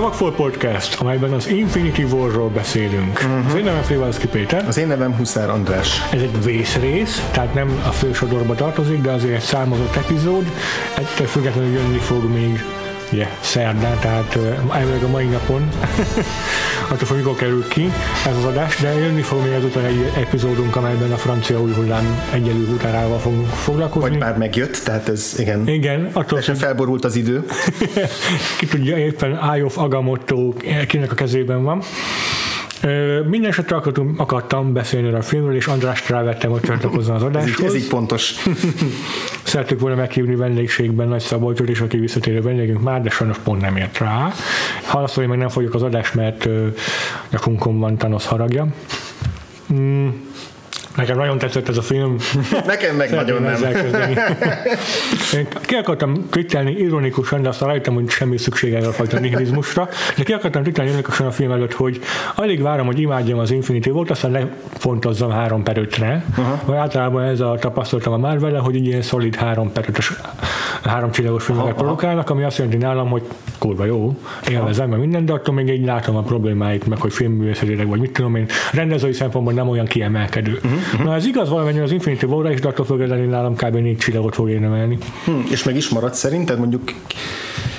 A Vagfolt Podcast, amelyben az Infinity War-ról beszélünk. Uh-huh. Az én nevem Frivalszki Péter. Az én nevem Huszár András. Ez egy vészrész, tehát nem a fősodorba tartozik, de azért egy számozott epizód. Ettől függetlenül jönni fog még ugye, szerdán, tehát elvileg a mai napon, attól fog, mikor kerül ki ez az adás, de jönni fog még ezután egy epizódunk, amelyben a francia új hullám egyelő utárával fogunk foglalkozni. Vagy már megjött, tehát ez igen. Igen, attól Teljesen felborult az idő. ki tudja, éppen Eye of Agamotto kinek a kezében van. Minden esetre akartam, akartam beszélni a filmről, és András rávettem, hogy csatlakozzon az adáshoz. Ez így, ez így pontos. Szerettük volna meghívni vendégségben Nagy Szabolcsot, és aki visszatérő vendégünk már, de sajnos pont nem ért rá. Halaszolni meg nem fogjuk az adást, mert nyakunkon van Thanos haragja. Mm. Nekem nagyon tetszett ez a film. Nekem meg nagyon nem. Én ki akartam twittelni ironikusan, de aztán rájöttem, hogy semmi szükség erre a fajta nihilizmusra, de ki akartam twittelni ironikusan a film előtt, hogy alig várom, hogy imádjam az Infinity volt, aztán lefontozzam három per ötre, uh-huh. általában ez a tapasztalatom a marvel hogy így ilyen szolid három per ötös, három csillagos filmeket produkálnak, ami azt jelenti nálam, hogy kurva jó, élvezem meg minden, de attól még így látom a problémáit, meg hogy filmművészetileg, vagy mit tudom én, rendezői szempontból nem olyan kiemelkedő. Uh-huh. Uh-huh. Na ez igaz valamennyire az Infinity War-ra is, de attól függetlenül nálam kb. négy csillagot fog érdemelni. Hmm, és meg is marad szerinted mondjuk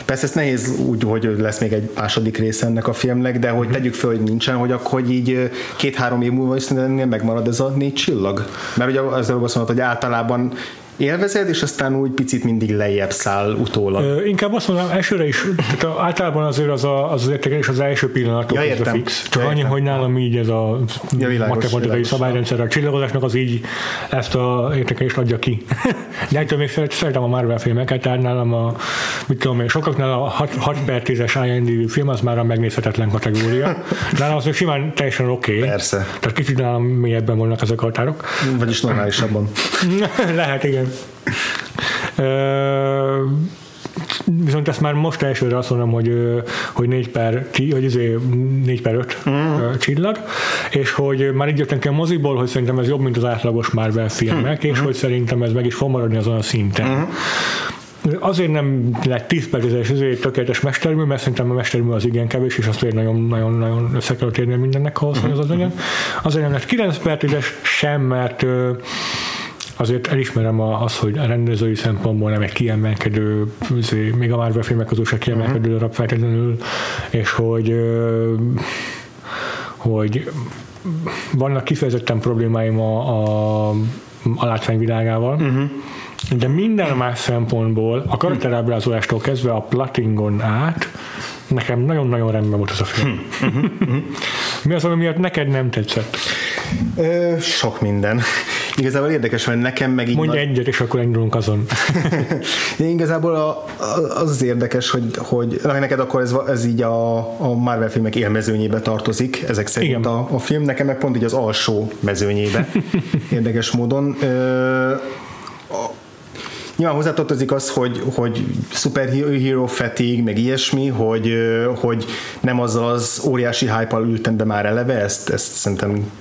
Persze ez nehéz úgy, hogy lesz még egy második része ennek a filmnek, de hogy tegyük fel, hogy nincsen, hogy akkor hogy így két-három év múlva is megmarad ez a négy csillag. Mert ugye az előbb azt mondod, hogy általában élvezed, és aztán úgy picit mindig lejjebb száll utólag. Ö, inkább azt mondanám, elsőre is, tehát általában azért az a, az, értékelés az első pillanattól ja, értem. fix. Csak ja, annyi, hogy nálam így ez a ja, matematikai szabályrendszer, a csillagozásnak az így ezt a értékelést adja ki. De ettől még szeretem a Marvel filmeket, tehát nálam a, mit tudom én, sokaknál a 6, 6 per 10-es IND film az már a megnézhetetlen kategória. Nálam az még simán teljesen oké. Okay. Persze. Tehát kicsit nálam mélyebben vannak ezek a határok. Vagyis normálisabban. Lehet, igen. Ö, viszont ezt már most elsőre azt mondom, hogy, hogy 4 per, hogy izé 4 per 5 mm. csillag, és hogy már így jöttem ki a moziból, hogy szerintem ez jobb, mint az átlagos Marvel filmek, mm. és mm. hogy szerintem ez meg is fog maradni azon a szinten. Mm. Azért nem lett 10 per 10 ezért tökéletes mestermű, mert szerintem a mestermű az igen kevés, és azt nagyon-nagyon össze kell térni mindennek ahhoz, hogy az az legyen. Azért nem lett 9 per 10 sem, mert azért elismerem az, hogy a rendezői szempontból nem egy kiemelkedő, még a Marvel filmek közül se kiemelkedő uh-huh. darab feltétlenül, és hogy hogy vannak kifejezetten problémáim a, a, a látványvilágával, uh-huh. de minden más szempontból, a karakterábrázolástól kezdve a platingon át, nekem nagyon-nagyon rendben volt az a film. Uh-huh. Mi az, ami miatt neked nem tetszett? Ö, sok minden. Igazából érdekes, mert nekem meg így... Mondj nagy... egyet, és akkor indulunk azon. De igazából a, az az érdekes, hogy, hogy neked akkor ez, ez így a, a Marvel filmek élmezőnyébe tartozik, ezek szerint a, a film, nekem meg pont így az alsó mezőnyébe. Érdekes módon. Ö, a, Nyilván hozzátartozik az, hogy, hogy superhero fatigue, meg ilyesmi, hogy, hogy nem azzal az óriási hype ültem be már eleve, ezt, ezt szerintem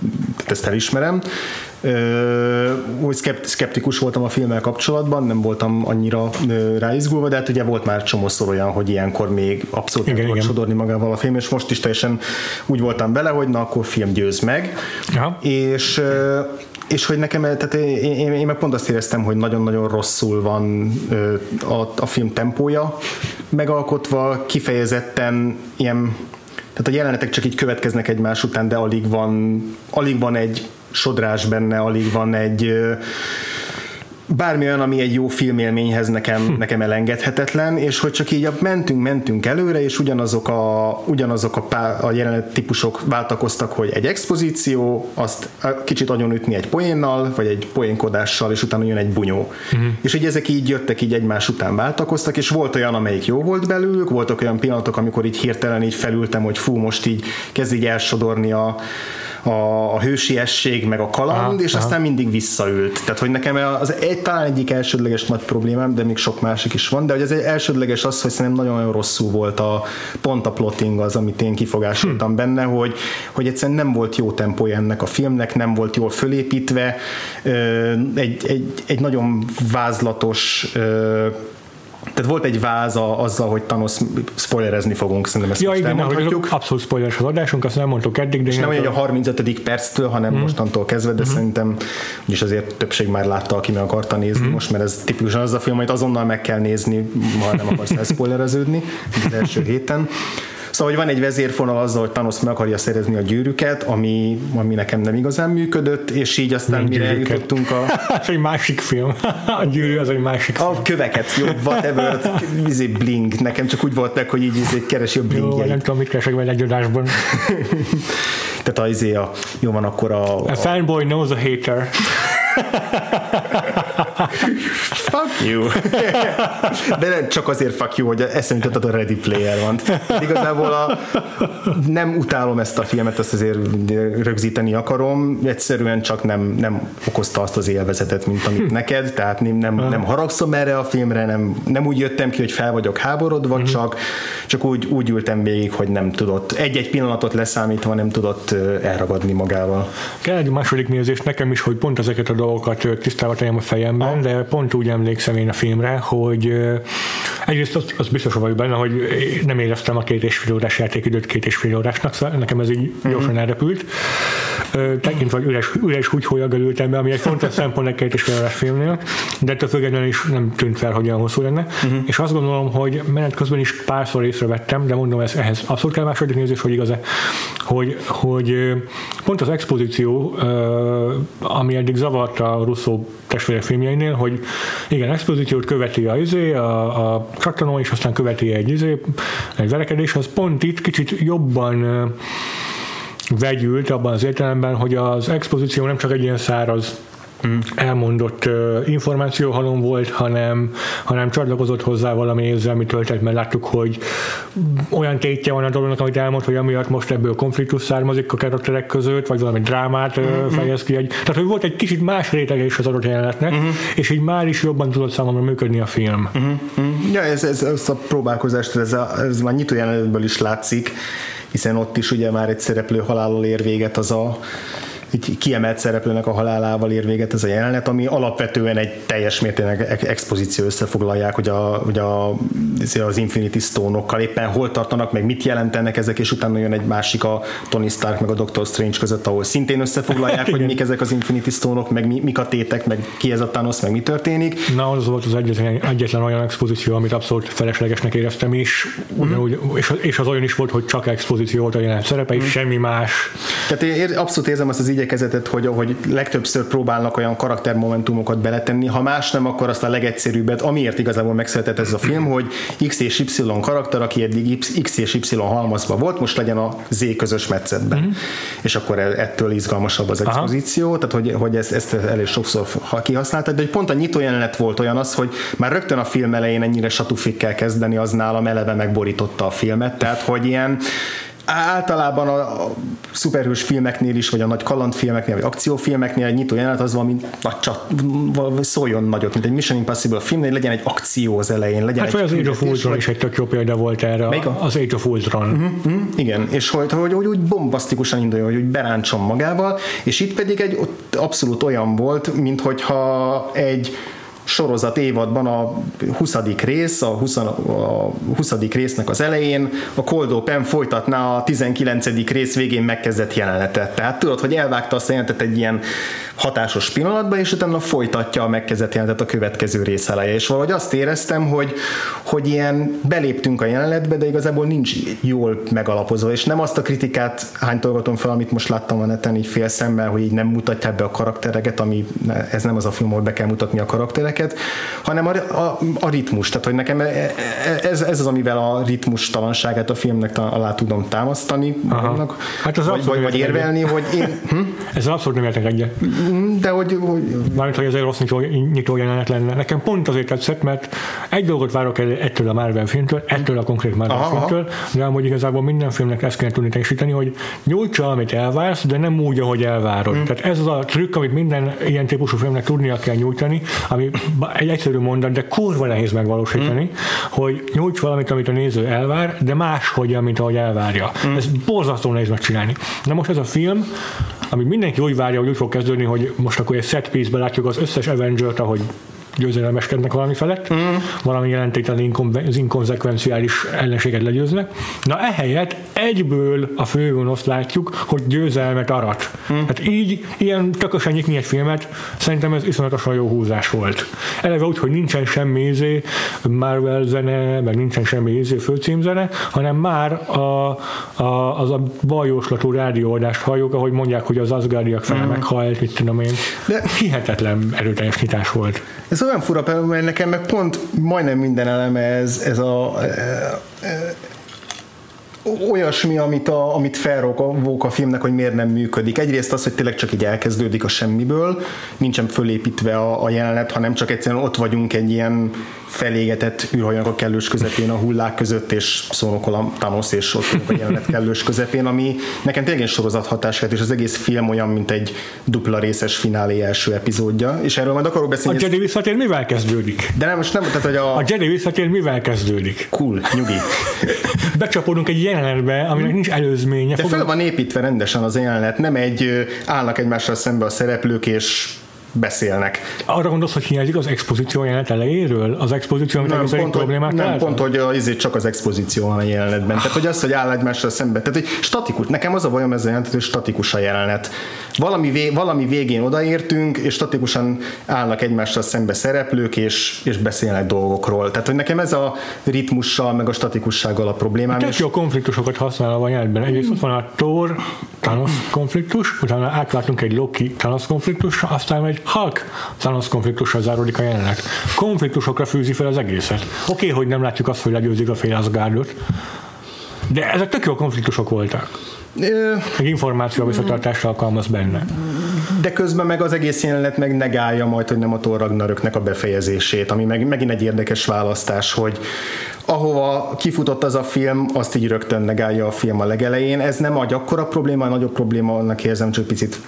ezt elismerem. Úgy szkeptikus voltam a filmmel kapcsolatban, nem voltam annyira ráizgulva, de hát ugye volt már csomószor olyan, hogy ilyenkor még abszolút igen, nem sodorni magával a film, és most is teljesen úgy voltam vele, hogy na akkor film győz meg. Ja. És és hogy nekem, tehát én, én, én meg pont azt éreztem, hogy nagyon-nagyon rosszul van a, a film tempója megalkotva, kifejezetten ilyen, tehát a jelenetek csak így következnek egymás után, de alig van, alig van egy sodrás benne, alig van egy bármi olyan, ami egy jó filmélményhez nekem, hm. nekem elengedhetetlen, és hogy csak így mentünk, mentünk előre, és ugyanazok a, ugyanazok a, pá, a jelenet típusok váltakoztak, hogy egy expozíció, azt kicsit ütni egy poénnal, vagy egy poénkodással, és utána jön egy bunyó. Uh-huh. És hogy ezek így jöttek, így egymás után váltakoztak, és volt olyan, amelyik jó volt belőlük, voltak olyan pillanatok, amikor így hirtelen így felültem, hogy fú, most így kezd így elsodorni a, a, a hősiesség, meg a kaland, aha, és aha. aztán mindig visszaült. Tehát, hogy nekem az egy, talán egyik elsődleges nagy problémám, de még sok másik is van, de hogy az egy elsődleges az, hogy szerintem nagyon-nagyon rosszul volt a pont a plotting az, amit én kifogásoltam hm. benne, hogy, hogy egyszerűen nem volt jó tempója ennek a filmnek, nem volt jól fölépítve, egy, egy, egy nagyon vázlatos tehát volt egy váza azzal, hogy Thanos spoilerezni fogunk, szerintem ezt ja, most igen, elmondhatjuk. Abszolút spoileres az adásunk, azt nem mondtuk eddig, de és nem olyan, hogy a 35. perctől, hanem hmm. mostantól kezdve, de hmm. szerintem úgyis azért többség már látta, aki meg akarta nézni hmm. most, mert ez tipikusan az a film, amit azonnal meg kell nézni, ha nem akarsz elspoilereződni az első héten. Szóval, hogy van egy vezérfonal azzal, hogy Thanos meg akarja szerezni a gyűrűket, ami, ami nekem nem igazán működött, és így aztán mire eljutottunk a... Ez egy másik film. A gyűrű az egy másik film. A köveket, jó, whatever, izé bling. Nekem csak úgy volt meg, hogy így izé keresi a blingjeit. Jó, nem tudom, mit keresek meg egy adásban. Tehát az izé a, jó van akkor a... A, a fanboy knows a hater. Fuck you. De nem csak azért fuck you, hogy eszembe jutott a Ready Player van. Igazából a, nem utálom ezt a filmet, ezt azért rögzíteni akarom, egyszerűen csak nem, nem okozta azt az élvezetet, mint amit neked, tehát nem, nem, nem haragszom erre a filmre, nem, nem úgy jöttem ki, hogy fel vagyok háborodva, uh-huh. csak, csak úgy, úgy ültem végig, hogy nem tudott, egy-egy pillanatot leszámítva nem tudott elragadni magával. Kell egy második nézés nekem is, hogy pont ezeket a dolgokat tisztában tegyem a fejemben, ah. de pont úgy emlékszem én a filmre, hogy egyrészt az, az biztos vagyok benne, hogy nem éreztem a két és fél órás játékidőt két és fél órásnak, szóval nekem ez így mm-hmm. gyorsan elrepült. Tekintve, hogy üres, üres húgyhólyaggal ültem be, ami egy fontos szempont egy két és órás filmnél, de ettől függetlenül is nem tűnt fel, hogy olyan hosszú lenne. Mm-hmm. És azt gondolom, hogy menet közben is párszor észrevettem, de mondom, ez, ehhez abszolút kell második nézés, hogy igaz-e, hogy, hogy pont az expozíció, ami eddig zavarta a Russo testvérek filmjeinél, hogy igen, expozíciót követi a, izé, a, a csattanó, és aztán követi egy, izé, egy verekedés, az pont itt kicsit jobban vegyült abban az értelemben, hogy az expozíció nem csak egy ilyen száraz elmondott uh, információhalom volt, hanem, hanem csatlakozott hozzá valami érzelmi töltet, mert láttuk, hogy olyan tétje van a dolognak, amit elmond, hogy amiatt most ebből konfliktus származik a karakterek között, vagy valami drámát uh, fejez ki. Egy, tehát, hogy volt egy kicsit más rétege is az adott jelenetnek, uh-huh. és így már is jobban tudott számomra működni a film. Uh-huh. Ja, ez, ez, ez a próbálkozást, ez, a, ez már nyitó jelenetből is látszik, hiszen ott is ugye már egy szereplő halálol ér véget az a egy kiemelt szereplőnek a halálával ér véget ez a jelenet, ami alapvetően egy teljes mértékben expozíció összefoglalják, hogy, a, hogy a, az Infinity Stone-okkal éppen hol tartanak, meg mit jelentenek ezek, és utána jön egy másik a Tony Stark meg a Doctor Strange között, ahol szintén összefoglalják, hogy mik ezek az Infinity Stone-ok, meg mi, mik a tétek, meg ki ez a Thanos, meg mi történik. Na, az volt az egyetlen, egyetlen olyan expozíció, amit abszolút feleslegesnek éreztem is, mm. Úgy, és, és az olyan is volt, hogy csak expozíció volt a jelenet szerepe, és mm. semmi más. Tehát én abszolút érzem azt az igyekezetet, hogy, hogy legtöbbször próbálnak olyan karaktermomentumokat beletenni, ha más nem, akkor azt a legegyszerűbbet, amiért igazából megszületett ez a film, hogy X és Y karakter, aki eddig X és Y halmazban volt, most legyen a Z közös metszetben. Mm-hmm. És akkor e- ettől izgalmasabb az expozíció, Aha. tehát hogy, hogy ezt, ezt elég sokszor kihasználtad, de hogy pont a nyitó jelenet volt olyan az, hogy már rögtön a film elején ennyire satufikkel kezdeni, az nálam eleve megborította a filmet, tehát hogy ilyen általában a, a szuperhős filmeknél is, vagy a nagy kalandfilmeknél, vagy akciófilmeknél egy nyitó jelenet az valami nagy csat, szóljon nagyot, mint egy Mission Impossible filmnél, legyen egy akció az elején. Legyen hát vagy az Age of Ultron is egy tök jó példa volt erre. a? Az Age of Ultron. Uh-huh, uh-huh, igen, és hogy, hogy, hogy úgy bombasztikusan induljon, hogy úgy beráncson magával, és itt pedig egy ott abszolút olyan volt, mint hogyha egy sorozat évadban a 20. rész, a 20. a 20. résznek az elején a Cold Open folytatná a 19. rész végén megkezdett jelenetet. Tehát tudod, hogy elvágta a jelenetet egy ilyen hatásos pillanatban, és utána folytatja a megkezdett jelenetet a következő rész eleje. És valahogy azt éreztem, hogy, hogy ilyen beléptünk a jelenetbe, de igazából nincs jól megalapozva, és nem azt a kritikát hánytolgatom fel, amit most láttam a neten így fél szemmel, hogy így nem mutatják be a karaktereket, ami ez nem az a film, ahol be kell mutatni a karaktereket, hanem a, a, a ritmus. Tehát, hogy nekem e, e, ez, ez az, amivel a ritmus talanságát a filmnek alá tudom támasztani, hát az vagy, vagy, vagy érvelni, hogy én... Hm? Ez abszolút nem értek egyet. De hogy... hogy... Mármint, hogy ez egy rossz nyitó, nyitó jelenet lenne. Nekem pont azért tetszett, mert egy dolgot várok el ettől a Marvel filmtől, ettől a konkrét Marvel aha, filmtől, de amúgy igazából minden filmnek ezt kell tudni teljesíteni, hogy nyújtsa, amit elvársz, de nem úgy, ahogy elvárod. Mm. Tehát ez az a trükk, amit minden ilyen típusú filmnek tudnia kell nyújtani, ami egy egyszerű mondat, de kurva nehéz megvalósítani, mm. hogy nyújts valamit, amit a néző elvár, de máshogy, mint ahogy elvárja. Mm. Ez borzasztó nehéz megcsinálni. Na most ez a film, ami mindenki úgy várja, hogy úgy fog kezdődni, hogy most akkor egy set piece-be látjuk az összes Avenger-t, ahogy győzelemeskednek valami felett, mm. valami jelentéktelen az inkonzekvenciális ellenséget legyőznek. Na ehelyett egyből a főgonoszt látjuk, hogy győzelmet arat. Mm. Hát így, ilyen tökösen nyitni egy filmet, szerintem ez iszonyatosan jó húzás volt. Eleve úgy, hogy nincsen semmi izé, Marvel zene, meg nincsen semmi izé főcímzene, hanem már a, a, az a bajóslatú rádióadást halljuk, ahogy mondják, hogy az Asgardiak fele mm. meghalt, mit tudom én. De hihetetlen erőteljes nyitás volt. Ez olyan fura, mert nekem meg pont majdnem minden eleme ez, ez a e, e, olyasmi, amit, a, amit felrók a filmnek, hogy miért nem működik. Egyrészt az, hogy tényleg csak így elkezdődik a semmiből, nincsen fölépítve a, a jelenet, hanem csak egyszerűen ott vagyunk egy ilyen felégetett űrhajónak a kellős közepén a hullák között, és szónokol a Thanos, és ott a jelenet kellős közepén, ami nekem tényleg sorozat hatását, és az egész film olyan, mint egy dupla részes finálé első epizódja, és erről majd akarok beszélni. A Jedi visszatér mivel kezdődik? De nem, most nem, tehát, hogy a... A Jedi visszatér mivel kezdődik? Cool, nyugi. Becsapodunk egy jelenetbe, aminek nincs előzménye. De fel van építve rendesen az jelenet, nem egy állnak egymással szembe a szereplők, és beszélnek. Arra gondolsz, hogy hiányzik az expozíció jelenet elejéről? Az expozíció, amit nem, pont, problémák Nem, pont, hogy a, izé csak az expozíció van a jelenetben. Tehát, hogy az, hogy áll egymással szembe. Tehát, hogy statikus. Nekem az a bajom ezzel jelenet, hogy statikus a jelenet. Valami, vé, valami végén odaértünk, és statikusan állnak egymással szembe szereplők, és, és beszélnek dolgokról. Tehát, hogy nekem ez a ritmussal, meg a statikussággal a problémám. Tök jó konfliktusokat használ a jelenetben. Egyrészt ott van a Thor Thanos konfliktus, utána átlátunk egy Loki Thanos konfliktus, aztán egy Hulk Thanos konfliktussal záródik a jelenet. Konfliktusokra fűzi fel az egészet. Oké, okay, hogy nem látjuk azt, hogy legyőzik a fél Asgardot, de ezek tök jó konfliktusok voltak. Meg információ visszatartásra alkalmaz benne. De közben meg az egész jelenet meg negálja majd, hogy nem a Thor Ragnaröknek a befejezését, ami meg, megint egy érdekes választás, hogy ahova kifutott az a film, azt így rögtön negálja a film a legelején. Ez nem a akkora probléma, a nagyobb probléma annak érzem, csak picit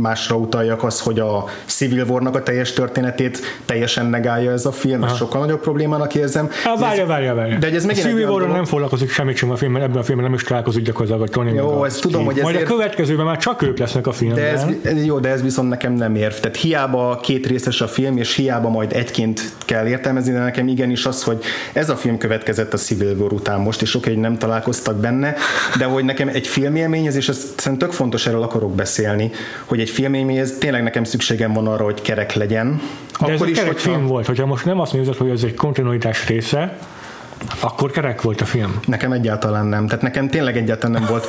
másra utaljak az, hogy a Civil War-nak a teljes történetét teljesen negálja ez a film, ez sokkal nagyobb problémának érzem. Há, várja, várja, várja. De ez megint a Civil war nem foglalkozik semmit sem a filmben, ebben a filmben nem is találkozik gyakorlatilag a Tony Jó, ezt tudom, hogy Majd a következőben már csak ők lesznek a filmben. De ez, jó, de ez viszont nekem nem érv. Tehát hiába két részes a film, és hiába majd egyként kell értelmezni, de nekem igenis az, hogy ez a film következett a Civil War után most, és oké, hogy nem találkoztak benne, de hogy nekem egy filmélmény, és ez szerintem tök fontos, erről akarok beszélni, hogy egy filmélményhez tényleg nekem szükségem van arra, hogy kerek legyen. De Akkor ez is, kerek hogyha... film volt, hogyha most nem azt nézed, hogy ez egy kontinuitás része, akkor kerek volt a film? Nekem egyáltalán nem. Tehát nekem tényleg egyáltalán nem volt,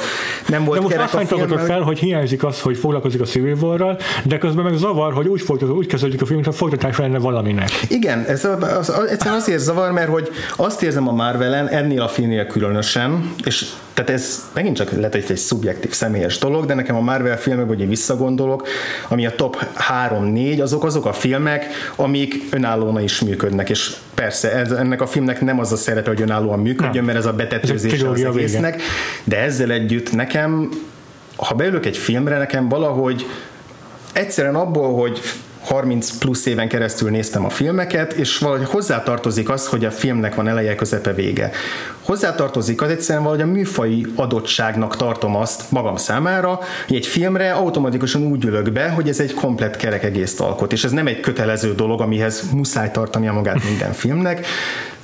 nem volt de most kerek azt a film. fel, hogy hiányzik az, hogy foglalkozik a Civil war de közben meg zavar, hogy úgy, folytat, úgy kezdődik a film, hogy folytatásra lenne valaminek. Igen, ez az, az, az, egyszerűen azért zavar, mert hogy azt érzem a Marvelen, ennél a filmnél különösen, és tehát ez megint csak lehet, hogy egy szubjektív személyes dolog, de nekem a Marvel filmek, hogy visszagondolok, ami a top 3-4, azok azok a filmek, amik önállóan is működnek, és persze ez, ennek a filmnek nem az a szerepe, hogy önállóan működjön, mert ez a betetőzés az egésznek, de ezzel együtt nekem, ha beülök egy filmre, nekem valahogy egyszerűen abból, hogy 30 plusz éven keresztül néztem a filmeket, és valahogy hozzátartozik az, hogy a filmnek van eleje, közepe, vége. Hozzátartozik az egyszerűen valahogy a műfai adottságnak tartom azt magam számára, hogy egy filmre automatikusan úgy ülök be, hogy ez egy komplet kerek egész alkot, és ez nem egy kötelező dolog, amihez muszáj tartania magát minden filmnek,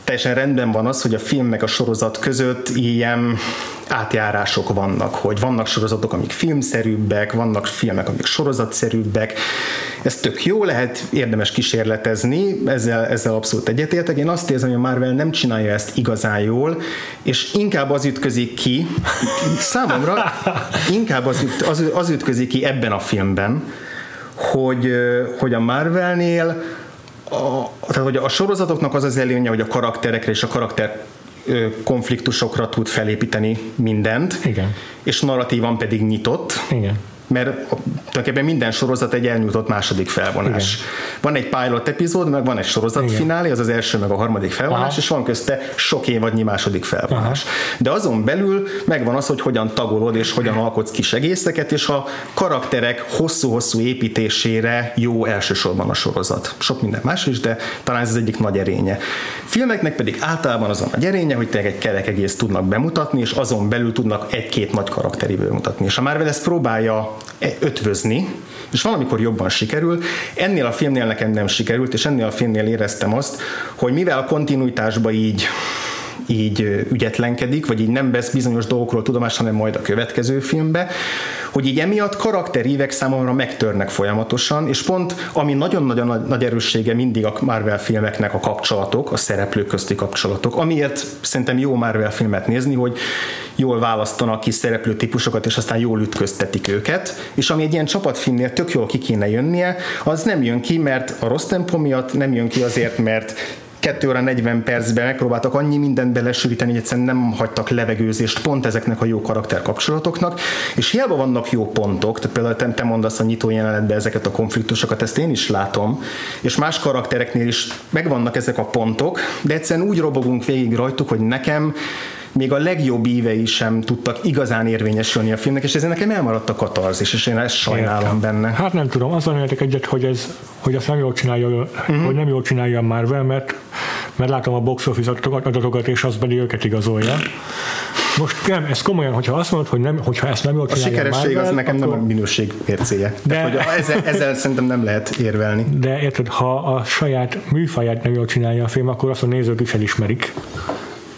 teljesen rendben van az, hogy a film meg a sorozat között ilyen átjárások vannak, hogy vannak sorozatok, amik filmszerűbbek, vannak filmek, amik sorozatszerűbbek. Ez tök jó, lehet érdemes kísérletezni, ezzel, ezzel abszolút egyetértek. Én azt érzem, hogy a Marvel nem csinálja ezt igazán jól, és inkább az ütközik ki, számomra inkább az, üt, az, az ütközik ki ebben a filmben, hogy, hogy a Marvelnél a, tehát, hogy a sorozatoknak az az előnye, hogy a karakterekre és a karakter konfliktusokra tud felépíteni mindent, Igen. és narratívan pedig nyitott. Igen mert tulajdonképpen minden sorozat egy elnyújtott második felvonás. Igen. Van egy pilot epizód, meg van egy sorozat finálé, az az első meg a harmadik felvonás, Aha. és van közte sok évadnyi második felvonás. Aha. De azon belül megvan az, hogy hogyan tagolod és hogyan alkotsz kis egészeket, és a karakterek hosszú-hosszú építésére jó elsősorban a sorozat. Sok minden más is, de talán ez az egyik nagy erénye. Filmeknek pedig általában az a nagy erénye, hogy tényleg egy kerek egész tudnak bemutatni, és azon belül tudnak egy-két nagy karakteri bemutatni. És a Marvel ezt próbálja ötvözni úszni, és valamikor jobban sikerül. Ennél a filmnél nekem nem sikerült, és ennél a filmnél éreztem azt, hogy mivel a kontinuitásba így így ügyetlenkedik, vagy így nem vesz bizonyos dolgokról tudomást, hanem majd a következő filmbe, hogy így emiatt karakterívek számomra megtörnek folyamatosan, és pont ami nagyon-nagyon nagy, nagy erőssége mindig a Marvel filmeknek a kapcsolatok, a szereplők közti kapcsolatok, amiért szerintem jó Marvel filmet nézni, hogy jól választanak ki szereplő típusokat, és aztán jól ütköztetik őket, és ami egy ilyen csapatfilmnél tök jól ki kéne jönnie, az nem jön ki, mert a rossz tempó miatt, nem jön ki azért, mert 2 óra 40 percben megpróbáltak annyi mindent belesűríteni, hogy egyszerűen nem hagytak levegőzést pont ezeknek a jó karakter kapcsolatoknak, és hiába vannak jó pontok, tehát például te, te mondasz a nyitó jelenetben ezeket a konfliktusokat, ezt én is látom, és más karaktereknél is megvannak ezek a pontok, de egyszerűen úgy robogunk végig rajtuk, hogy nekem még a legjobb ívei sem tudtak igazán érvényesülni a filmnek, és ezért nekem elmaradt a katarzis, és én ezt sajnálom Értem. benne. Hát nem tudom, azon értek egyet, hogy ez, hogy azt nem jól csinálja, uh-huh. hogy nem jól csinálja Marvel, mert, mert látom a box office adatokat, és az pedig őket igazolja. Most nem, ez komolyan, hogyha azt mondod, hogy nem, hogyha ezt nem jól csinálja A sikeresség Marvel, az nekem akkor... nem a minőség mércéje. De... Tehát, hogy ezzel, ezzel szerintem nem lehet érvelni. De érted, ha a saját műfaját nem jól csinálja a film, akkor azt a nézők is elismerik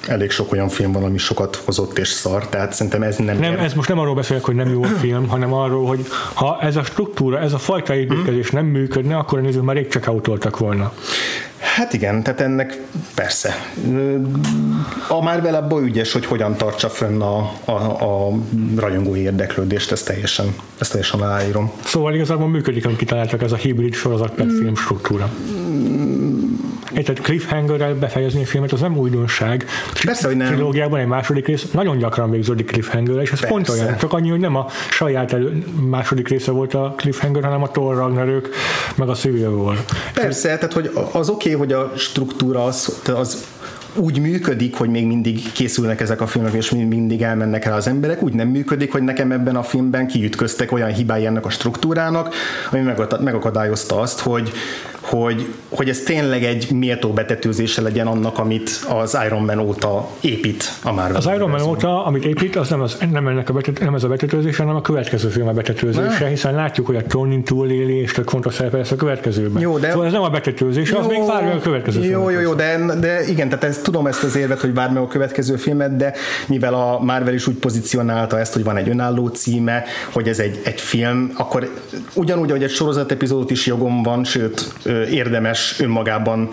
elég sok olyan film van, ami sokat hozott és szar, tehát szerintem ez nem... Nem, ez most nem arról beszélek, hogy nem jó a film, hanem arról, hogy ha ez a struktúra, ez a fajta építkezés nem működne, akkor a nézők már rég csak autoltak volna. Hát igen, tehát ennek persze. A Marvel abban ügyes, hogy hogyan tartsa fönn a, a, a rajongói érdeklődést, ezt teljesen, ezt teljesen aláírom. Szóval igazából működik, amit kitaláltak, ez a hibrid sorozat per film struktúra. Érted, cliffhangerrel befejezni a filmet, az nem újdonság. Persze, hogy nem. Trilógiában egy második rész nagyon gyakran végződik cliffhangerrel, és ez Persze. pont olyan. Csak annyi, hogy nem a saját elő, második része volt a cliffhanger, hanem a Thor Ragnarök, meg a Civil War. Persze, tehát hogy az oké, okay, hogy a struktúra az, az úgy működik, hogy még mindig készülnek ezek a filmek, és mindig elmennek el az emberek, úgy nem működik, hogy nekem ebben a filmben kiütköztek olyan hibái ennek a struktúrának, ami megakadályozta azt, hogy, hogy, hogy ez tényleg egy méltó betetőzése legyen annak, amit az Iron Man óta épít a Marvel. Az Iron Man óta, amit épít, az nem, az, nem, ennek a betet, nem ez a betetőzés, hanem a következő film a betetőzése, hiszen látjuk, hogy a Tony túléli, és tök fontos szerepe lesz a következőben. Jó, de... Szóval ez nem a betetőzés, jó, az még várja a következő Jó, jó, jó, de, de igen, tehát ez, tudom ezt az érvet, hogy vár meg a következő filmet, de mivel a Marvel is úgy pozícionálta ezt, hogy van egy önálló címe, hogy ez egy, egy film, akkor ugyanúgy, hogy egy sorozat epizódot is jogom van, sőt, érdemes önmagában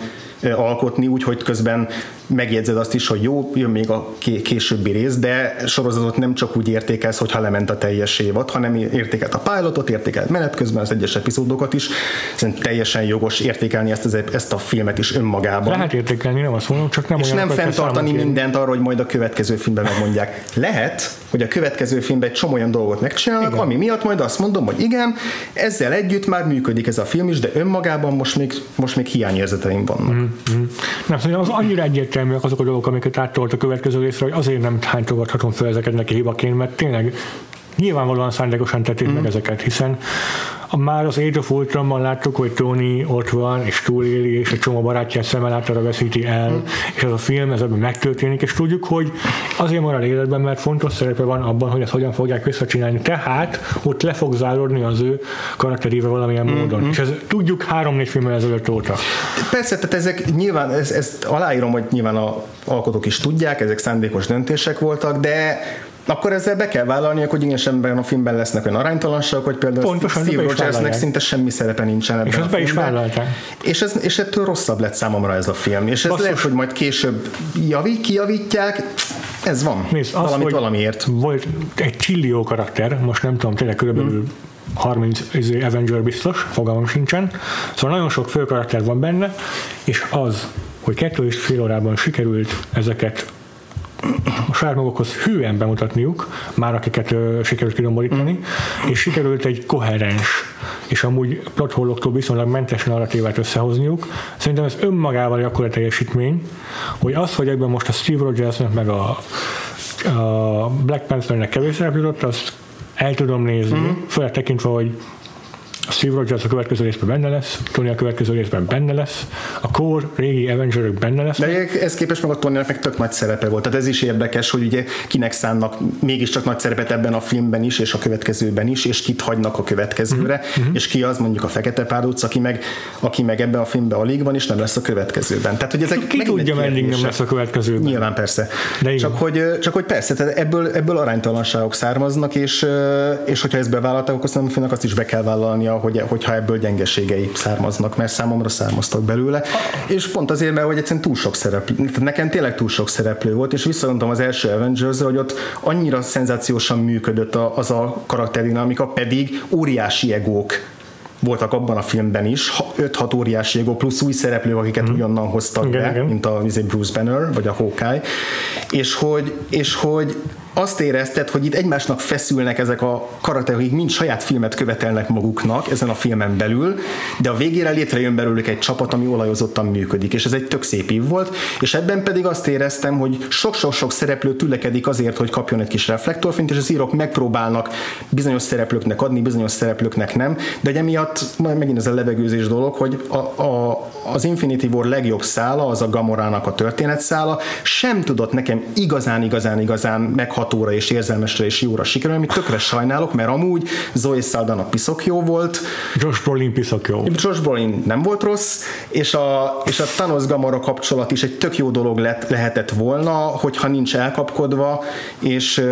alkotni, úgyhogy közben megjegyzed azt is, hogy jó, jön még a későbbi rész, de sorozatot nem csak úgy értékelsz, hogyha lement a teljes évad, hanem értékelt a pilotot, értékelt menet közben az egyes epizódokat is. Szerintem teljesen jogos értékelni ezt, ezt a filmet is önmagában. Lehet értékelni, nem azt mondom, csak nem És nem fenntartani mindent arra, hogy majd a következő filmben megmondják. Lehet, hogy a következő filmben egy csomó olyan dolgot megcsinálnak, igen. ami miatt majd azt mondom, hogy igen, ezzel együtt már működik ez a film is, de önmagában most még, most még hiányérzeteim vannak. Mm-hmm. Nem, szóval az annyira egyértelműek azok a dolgok, amiket áttolt a következő részre, hogy azért nem hánytogathatom fel ezeket neki hibaként, mert tényleg nyilvánvalóan szándékosan tették mm. meg ezeket, hiszen már az Age of Ultronban láttuk, hogy Tony ott van, és túléli, és egy csomó barátját szemmel által veszíti el, mm. és ez a film ez ebben megtörténik, és tudjuk, hogy azért marad életben, mert fontos szerepe van abban, hogy ezt hogyan fogják visszacsinálni. Tehát ott le fog záródni az ő karakterével valamilyen mm. módon. És ez tudjuk három-négy filmmel ezelőtt óta. Persze, tehát ezek nyilván, ezt, ezt aláírom, hogy nyilván a alkotók is tudják, ezek szándékos döntések voltak, de akkor ezzel be kell vállalni, hogy igen, ebben a filmben lesznek olyan aránytalanságok, hogy például Pontosan, Steve Rogersnek szinte semmi szerepe nincsen ebben és a be is vállalták. És, ez, és ettől rosszabb lett számomra ez a film. És ez Basszus. lehet, hogy majd később javít, kijavítják, ez van. Nézd, az, Valamit valamiért. Volt egy csillió karakter, most nem tudom, tényleg körülbelül hmm. 30 izé, Avenger biztos, fogalmam sincsen. Szóval nagyon sok fő karakter van benne, és az, hogy kettő és fél órában sikerült ezeket a saját magukhoz hűen bemutatniuk, már akiket ö, sikerült kidomborítani, mm. és sikerült egy koherens és amúgy plotholloktól viszonylag mentes narratívát összehozniuk. Szerintem ez önmagával akkora teljesítmény, hogy az, hogy ebben most a Steve Rogersnek meg a, a Black Panthernek kevés szerep jutott, azt el tudom nézni, mm. főleg tekintve, hogy Steve Rogers a következő részben benne lesz, Tony a következő részben benne lesz, a Core régi avengers benne lesz. De ez képest meg a tony meg tök nagy szerepe volt. Tehát ez is érdekes, hogy ugye kinek szánnak mégiscsak nagy szerepet ebben a filmben is, és a következőben is, és kit hagynak a következőre, mm-hmm. és ki az mondjuk a Fekete Pálóc, aki meg, aki meg ebben a filmben alig van, és nem lesz a következőben. Tehát, hogy ezek ki tudja, meddig nem lesz a következőben. Nyilván persze. De csak, hogy, csak hogy persze, tehát ebből, ebből aránytalanságok származnak, és, és hogyha ezt bevállalták, akkor szerintem azt is be kell vállalnia, hogy, hogyha ebből gyengeségei származnak, mert számomra származtak belőle. És pont azért, mert hogy egyszerűen túl sok szereplő, nekem tényleg túl sok szereplő volt, és visszagondolom az első avengers hogy ott annyira szenzációsan működött az a karakterdinamika, pedig óriási egók voltak abban a filmben is, 5-6 óriási ego plusz új szereplők, akiket mm. ugyannan hoztak igen, be, igen. mint a Bruce Banner, vagy a Hawkeye, és hogy, és hogy azt érezted, hogy itt egymásnak feszülnek ezek a karakterek, akik mind saját filmet követelnek maguknak ezen a filmen belül, de a végére létrejön belőlük egy csapat, ami olajozottan működik, és ez egy tök szép év volt, és ebben pedig azt éreztem, hogy sok-sok-sok szereplő tülekedik azért, hogy kapjon egy kis reflektorfint, és az írok megpróbálnak bizonyos szereplőknek adni, bizonyos szereplőknek nem, de egy emiatt megint ez a levegőzés dolog, hogy a, a, az Infinity War legjobb szála, az a Gamorának a történetszála, sem tudott nekem igazán, igazán, meghatóra és érzelmesre és jóra sikerül, amit tökre sajnálok, mert amúgy Zoe Saldana piszok jó volt. Josh Brolin piszok jó. Josh Brolin nem volt rossz, és a, és a Thanos Gamora kapcsolat is egy tök jó dolog lett, lehetett volna, hogyha nincs elkapkodva, és,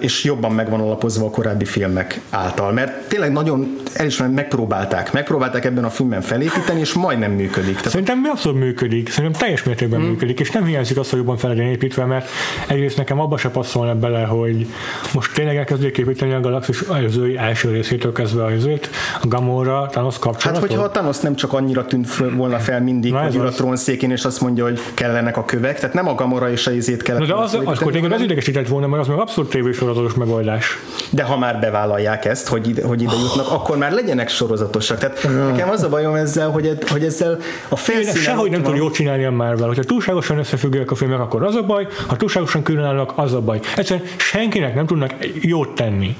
és jobban megvan alapozva a korábbi filmek által. Mert tényleg nagyon elismerem, megpróbálták. Megpróbálták ebben a filmben felépíteni, és majdnem működik. Tehát... Szerintem mi abszolút működik. Szerintem teljes mértékben hmm. működik, és nem hiányzik az, hogy jobban fel legyen építve, mert egyrészt nekem abba se passzolna bele bele, hogy most tényleg elkezdjék építeni a Galaxis előzői első részétől kezdve a helyzét, a Gamora, Thanos kapcsolatot. Hát, hogyha a Thanos nem csak annyira tűnt volna fel mindig, Na, hogy a trónszékén, és azt mondja, hogy kellenek a kövek, tehát nem a Gamora és a izét kellett. Na, de az, az, akkor tényleg az idegesített volna, mert az meg abszolút tévésorozatos megoldás. De ha már bevállalják ezt, hogy ide, hogy ide jutnak, akkor már legyenek sorozatosak. Tehát nekem az a bajom ezzel, hogy, hogy ezzel a felszínen... Sehogy nem tud jól csinálni a Marvel. Hogyha túlságosan összefüggőek a filmek, akkor az a baj, ha túlságosan különállnak, az a baj. Egyszerűen senkinek nem tudnak jót tenni.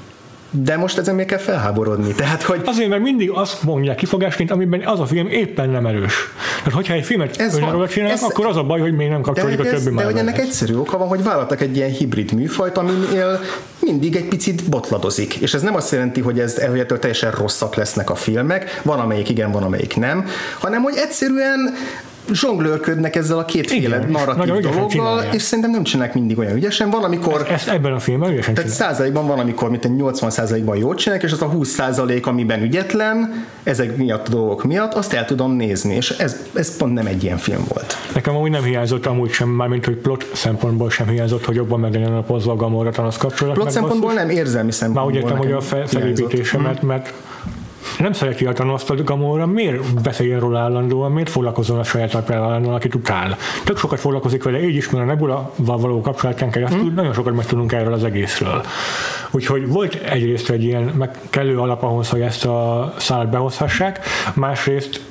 De most ezen még kell felháborodni. Tehát, hogy... Azért, mert mindig azt mondják kifogásként, amiben az a film éppen nem erős. Tehát, hogyha egy filmet önállóan csinálnak, ez... akkor az a baj, hogy még nem kapcsolódik a többi De hogy ennek egyszerű oka van, hogy vállaltak egy ilyen hibrid műfajt, aminél mindig egy picit botladozik. És ez nem azt jelenti, hogy ez ettől teljesen rosszak lesznek a filmek, van amelyik igen, van amelyik nem, hanem hogy egyszerűen zsonglőrködnek ezzel a kétféle narratív dologgal, és szerintem nem csinálják mindig olyan ügyesen. Van, amikor... Ezt, ezt ebben a filmben ügyesen Tehát százalékban van, amikor mint 80 százalékban jól csinálják, és az a 20 százalék, amiben ügyetlen, ezek miatt a dolgok miatt, azt el tudom nézni, és ez, ez pont nem egy ilyen film volt. Nekem amúgy nem hiányzott amúgy sem, mármint hogy plot szempontból sem hiányzott, hogy jobban meg legyen a Gamora az kapcsolat. Plot szempontból nem, érzelmi szempontból. Már úgy értem, hogy a felépítése, mert, mert nem szereti a azt a Gamora, miért beszéljen róla állandóan, miért foglalkozol a saját apjával állandóan, akit utál. Tök sokat foglalkozik vele, így is, mert a nebula való kapcsolatán keresztül hmm. nagyon sokat megtudunk erről az egészről. Úgyhogy volt egyrészt egy ilyen meg kellő alap ahhoz, hogy ezt a szállat behozhassák, másrészt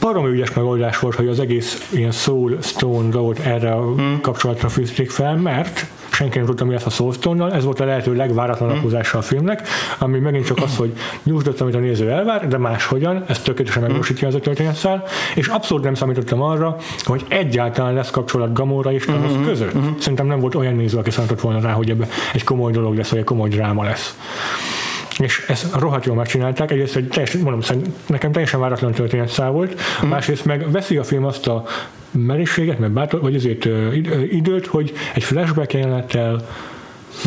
baromi ügyes megoldás volt, hogy az egész ilyen Soul Stone dolgot erre a hmm. kapcsolatra fűzték fel, mert senki nem tudta, mi lesz a soulstone ez volt a lehető legváratlanakozása a filmnek, ami megint csak az, hogy nyújtott, amit a néző elvár, de máshogyan, ez tökéletesen megvalósítja az a történetszál, és abszolút nem számítottam arra, hogy egyáltalán lesz kapcsolat Gamora és Thanos uh-huh, között. Uh-huh. Szerintem nem volt olyan néző, aki számított volna rá, hogy ebbe egy komoly dolog lesz, vagy egy komoly dráma lesz és ezt rohadt jól megcsinálták. Egyrészt egy teljesen, mondom, nekem teljesen váratlan történetszál volt, mm. másrészt meg veszi a film azt a merészséget, meg bátor, vagy azért időt, hogy egy flashback jelenettel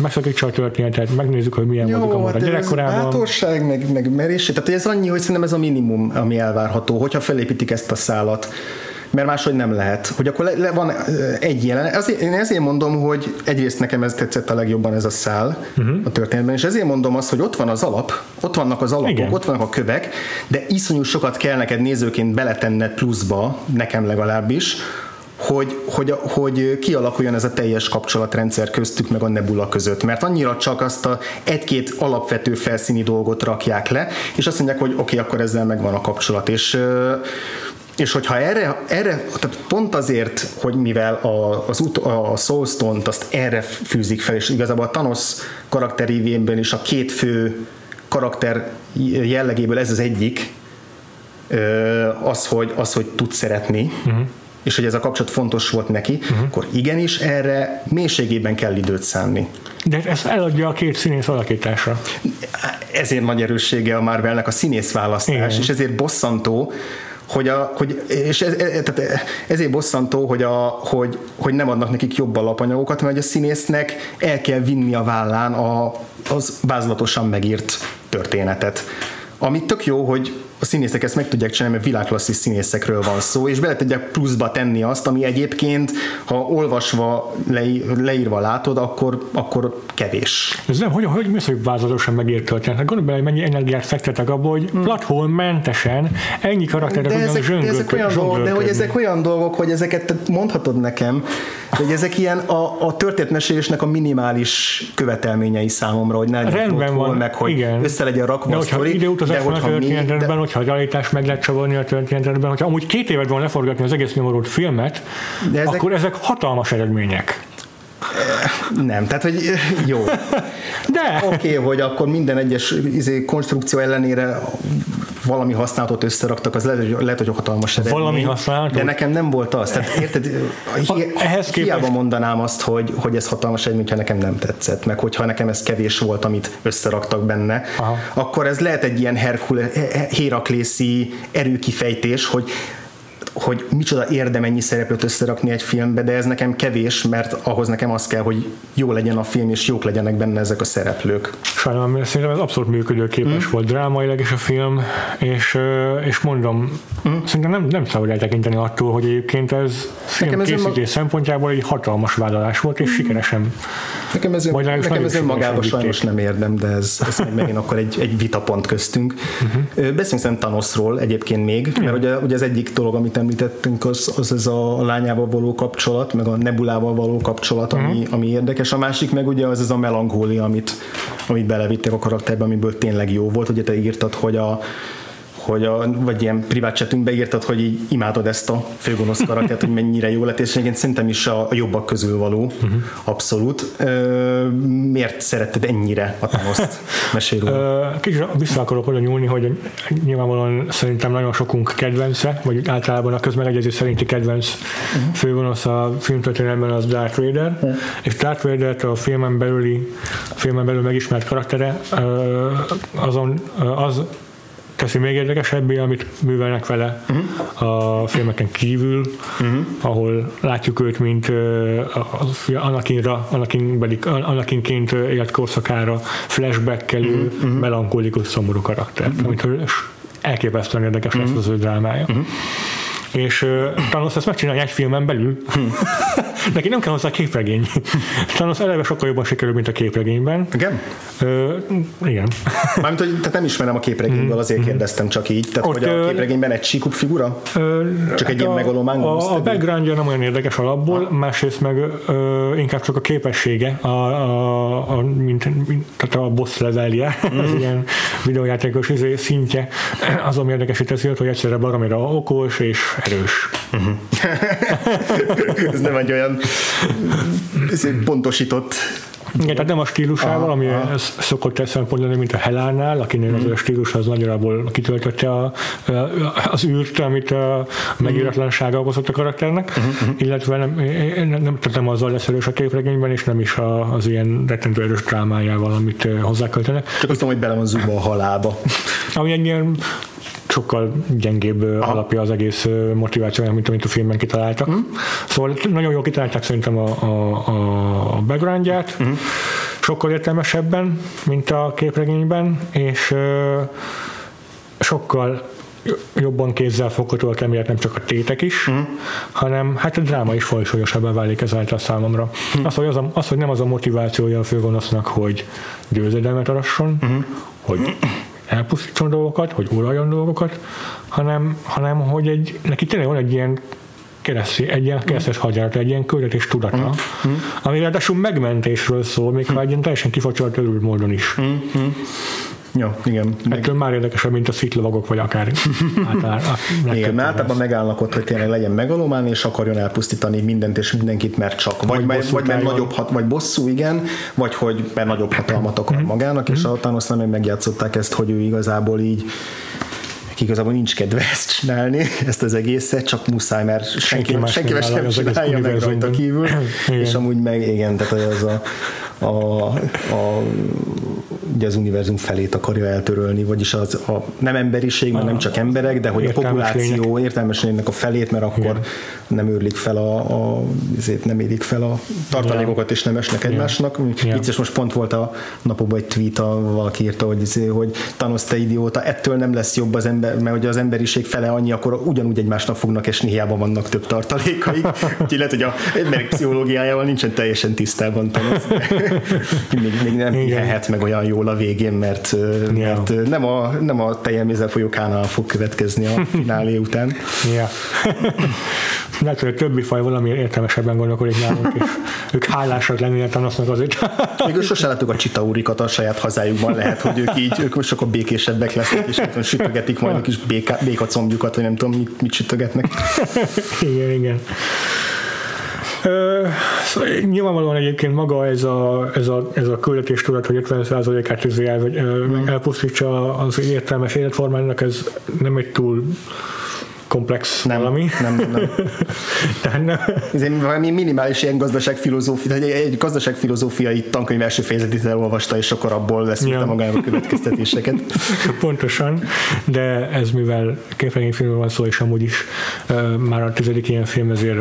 megszakítsa a történetet, megnézzük, hogy milyen volt a hát gyerekkorában. Bátorság, meg, meg merészség, tehát ez annyi, hogy szerintem ez a minimum, ami elvárható, hogyha felépítik ezt a szálat mert máshogy nem lehet. Hogy akkor le, le van egy jelen. Azért, én ezért mondom, hogy egyrészt nekem ez tetszett a legjobban ez a szál uh-huh. a történetben, és ezért mondom azt, hogy ott van az alap, ott vannak az alapok, Igen. ott vannak a kövek, de iszonyú sokat kell neked nézőként beletenned pluszba, nekem legalábbis, hogy, hogy, hogy kialakuljon ez a teljes kapcsolatrendszer köztük meg a nebula között, mert annyira csak azt a egy-két alapvető felszíni dolgot rakják le, és azt mondják, hogy oké, okay, akkor ezzel megvan a kapcsolat, és és hogyha erre, erre tehát pont azért, hogy mivel a, az ut, a Soulstone-t azt erre fűzik fel, és igazából a Thanos karakterévében is a két fő karakter jellegéből ez az egyik, az, hogy, az, hogy tud szeretni, uh-huh. és hogy ez a kapcsolat fontos volt neki, uh-huh. akkor igenis erre mélységében kell időt szánni. De ezt eladja a két színész alakítása. Ezért nagy erőssége a Marvelnek a színész választás, Igen. és ezért bosszantó, hogy, a, hogy és ez, ez, tehát ezért bosszantó, hogy, a, hogy, hogy nem adnak nekik jobb alapanyagokat, mert a színésznek el kell vinni a vállán a, az vázlatosan megírt történetet. Ami tök jó, hogy a színészek ezt meg tudják csinálni, mert világklasszis színészekről van szó, és bele tudják pluszba tenni azt, ami egyébként, ha olvasva, leírva látod, akkor, akkor kevés. Ez nem, hogy, hogy mi az, hogy vázlatosan megírt történet? Gondolj bele, hogy mennyi energiát fektetek abba, hogy hmm. platformmentesen ennyi karakterek de ezek, de ezek olyan dolgok, de hogy ezek olyan dolgok, hogy ezeket mondhatod nekem, hogy ezek ilyen a, a történetmesélésnek a minimális követelményei számomra, hogy ne Rendben van, meg, hogy igen. össze legyen rakva de a sztori. De hogyha történetben, hogyha a realitás meg lehet csavarni a történetben, hogyha amúgy két évet van leforgatni az egész nyomorult filmet, de ezek, akkor ezek hatalmas eredmények. Nem, tehát hogy jó. De! Oké, okay, hogy akkor minden egyes izé, konstrukció ellenére valami használatot összeraktak, az lehet, hogy, lehet, hogy hatalmas eredmény. Valami használatot? De nekem nem volt az. Tehát érted, hi, ehhez hiába képest... mondanám azt, hogy, hogy ez hatalmas eredmény, ha nekem nem tetszett, meg hogyha nekem ez kevés volt, amit összeraktak benne, Aha. akkor ez lehet egy ilyen Herkule, Héraklészi erőkifejtés, hogy hogy micsoda érdem ennyi szereplőt összerakni egy filmbe, de ez nekem kevés, mert ahhoz nekem az kell, hogy jó legyen a film, és jók legyenek benne ezek a szereplők. Sajnálom, mert szerintem ez abszolút működőképes mm. volt drámailag is a film, és, és mondom, mm. szerintem nem, nem szabad eltekinteni attól, hogy egyébként ez film készítés szempontjából egy hatalmas vállalás volt, és mm. sikeresen. Nekem ez, nekem ez önmagában sajnos nem érdem, de ez, ez megint akkor egy, egy vitapont köztünk. Uh-huh. Beszéljünk szerintem Thanosról egyébként még, mert ugye, ugye az egyik dolog, amit említettünk, az, az ez a lányával való kapcsolat, meg a nebulával való kapcsolat, ami, uh-huh. ami érdekes. A másik meg ugye az ez a melankólia, amit, amit belevittek a karakterbe, amiből tényleg jó volt. Ugye te írtad, hogy a hogy a, vagy ilyen privát chatünkbe írtad, hogy így imádod ezt a főgonosz karaktert, hogy mennyire jó lett, és egyébként szerintem is a, a jobbak közül való, uh-huh. abszolút. Ö, miért szeretted ennyire a Thanos-t? Mesélj Kicsit vissza akarok oda nyúlni, hogy nyilvánvalóan szerintem nagyon sokunk kedvence, vagy általában a közmegegyezés szerinti kedvenc uh-huh. főgonosz a filmtörténelemben az Darth Vader, uh-huh. és Darth Vader a filmen belüli, a filmen belül megismert karaktere, azon az teszi még érdekesebbé, amit művelnek vele uh-huh. a filmeken kívül, uh-huh. ahol látjuk őt, mint uh, Anakinra, Anakin Anakinként élt korszakára flashback-kelő, uh-huh. melankolikus, szomorú karakter, uh-huh. amit elképesztően érdekes uh-huh. lesz az ő drámája. Uh-huh és uh, Thanos ezt megcsinálja egy filmen belül. Hmm. Neki nem kell hozzá képregény. Thanos eleve sokkal jobban sikerül, mint a képregényben. Igen? Uh, igen. Mármint, hogy tehát nem ismerem a képregényből, azért hmm. kérdeztem csak így. Tehát, Ott, hogy a képregényben egy síkup figura? Uh, csak egy ilyen megalomán A, a backgroundja nem olyan érdekes alapból, ha. másrészt meg uh, inkább csak a képessége, a, a, a, mint, mint, tehát a boss levelje, mm. az ilyen videójátékos izé, szintje, az, ami érdekesíteszi, hogy egyszerre baromira okos és erős. Uh-huh. Ez nem egy olyan pontosított igen, tehát nem a stílusával, ami aha. szokott mondani, mint a Helánál, akinél az a stílus az nagyjából kitöltötte a, az űrt, amit a megíratlansága okozott a karakternek, uh-huh. illetve nem, nem, nem, nem azzal lesz erős a képregényben, és nem is a, az ilyen rettentő erős drámájával, amit hozzáköltenek. Csak azt mondom, hogy bele van zúgva a halába. Ami egy ilyen sokkal gyengébb Aha. alapja az egész motivációjának, mint amit a filmben kitaláltak. Mm. Szóval nagyon jól kitalálták szerintem a, a, a backgroundját, mm. sokkal értelmesebben, mint a képregényben, és sokkal jobban kézzel foghatóak emiatt nem csak a tétek is, mm. hanem hát a dráma is folyosólyosabban válik ezáltal számomra. Mm. Az, hogy az, a, az, hogy nem az a motivációja a főgonosznak, hogy győzedelmet arasson, mm. hogy elpusztítson dolgokat, hogy uraljon dolgokat, hanem, hanem hogy egy, neki tényleg van egy ilyen kereszti, egy ilyen keresztes mm. hagyárata, egy ilyen küldetés tudata, mm. ami ráadásul megmentésről szól, még mm. ha egy ilyen teljesen kifacsolt örült módon is. Mm. Ja, igen. Ettől már érdekesebb, mint a szitlovagok, vagy akár általán. igen, mert általában megállnak ott, hogy tényleg legyen megalomán, és akarjon elpusztítani mindent és mindenkit, mert csak. Vagy, vagy, vagy mert nagyobb hat, vagy bosszú, igen, vagy hogy mert nagyobb hatalmat akar mm-hmm. magának, és mm-hmm. a Thanos nem megjátszották ezt, hogy ő igazából így igazából nincs kedve ezt csinálni, ezt az egészet, csak muszáj, mert senki, senki, senki más nem csinálja meg rajta kívül, igen. és amúgy meg igen, tehát az a, a, a ugye az univerzum felét akarja eltörölni, vagyis az a nem emberiség, mert nem csak emberek, de hogy a populáció értelmes lénynek a felét, mert akkor Igen. nem őrlik fel a, a ezért nem érik fel a tartalékokat, és nem esnek egymásnak. Igen. Vicces, most pont volt a napokban egy tweet, a, valaki írta, hogy, izé, hogy Thanos te idióta, ettől nem lesz jobb az ember, mert hogy az emberiség fele annyi, akkor ugyanúgy egymásnak fognak esni, hiába vannak több tartalékai. Úgyhogy lehet, hogy a emberek pszichológiájával nincsen teljesen tisztában Thanos. még, még nem hihet meg olyan jól a végén, mert, yeah. mert nem a, nem a tejelmézzel folyó kánál fog következni a finálé után. Yeah. Lehet, hogy a többi faj valami értelmesebben gondolkodik nálunk, és ők hálásak lennének Thanosnak azért. Még sose láttuk a csitaurikat a saját hazájukban, lehet, hogy ők így, ők most akkor békésebbek lesznek, és tudom, sütögetik majd a kis béka, békacombjukat, vagy nem tudom, mit, mit sütögetnek. igen, igen. Szóval nyilvánvalóan egyébként maga ez a, ez a, ez a küldetés tudat, hogy 50%-át el, vagy, mm. elpusztítsa az értelmes életformának, ez nem egy túl komplex nem, valami. Nem, nem, nem. Tehát nem. Ez egy valami minimális ilyen gazdaságfilozófia, egy, egy gazdaságfilozófiai tankönyv első fejezetét elolvasta, és akkor abból lesz ja. magának következtetéseket. Pontosan, de ez mivel képregényfilmről van szó, és amúgy is uh, már a tizedik ilyen film, ezért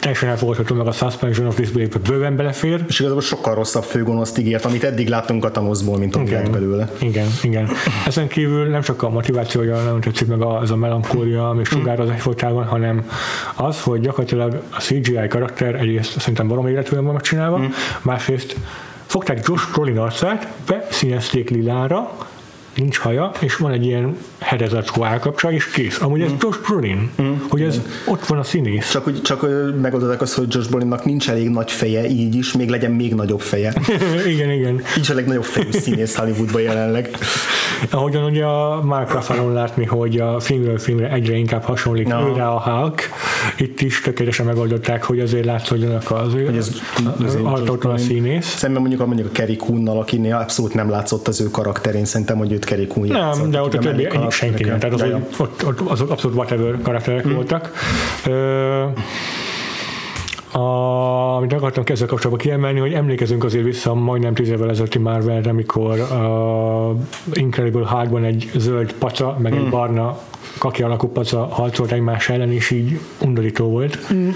teljesen elfogadható, meg a Suspension of Disbelief bőven belefér. És igazából sokkal rosszabb főgonoszt ígért, amit eddig láttunk a Thanosból, mint a igen, belőle. Igen, igen. Ezen kívül nem csak a motiváció, hogy nem tetszik meg az a melankólia, ami sugár az egyfolytában, hanem az, hogy gyakorlatilag a CGI karakter egyrészt szerintem barom életűen van megcsinálva, mm. másrészt fogták Josh Brolin arcát, beszínezték lilára, nincs haja, és van egy ilyen hedezett állkapcsa, és kész. Amúgy ez mm. Josh Brolin, mm. hogy ez mm. ott van a színész. Csak, hogy, csak megoldották azt, hogy Josh Brolinnak nincs elég nagy feje, így is, még legyen még nagyobb feje. igen, igen. Így a legnagyobb fejű színész Hollywoodban jelenleg. Ahogyan ugye a Mark Ruffalo látni, hogy a filmről filmre egyre inkább hasonlít no. őre a Hulk, itt is tökéletesen megoldották, hogy azért látszódjanak az hogy az, az a színész. Szemben mondjuk, mondjuk a Kerry Kunnal, akinél abszolút nem látszott az ő karakterén, szerintem, hogy őt Kerry Kun Nem, de ott a többi senki nem, tehát az, ott, ott, azok abszolút whatever karakterek hmm. voltak. Ö, a, amit akartam ezzel kapcsolatban kiemelni, hogy emlékezünk azért vissza majdnem tíz évvel ezelőtti Marvelre, amikor a Incredible Hulkban egy zöld paca, meg egy mm. barna kaki alakú paca harcolt egymás ellen, és így undorító volt. Mm.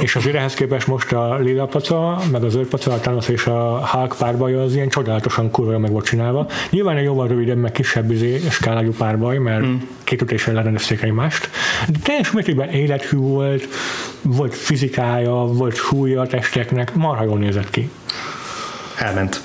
És azért ehhez képest most a lila paca, meg a zöld paca, a Thanos és a Hulk párbaja az ilyen csodálatosan kurva meg volt csinálva. Nyilván egy jóval rövidebb, meg kisebb izé, skálájú párbaj, mert mm. két ütéssel lerendezték egymást. De teljes mértékben élethű volt, volt fizikája, volt súlya a testeknek, marha jól nézett ki. Elment.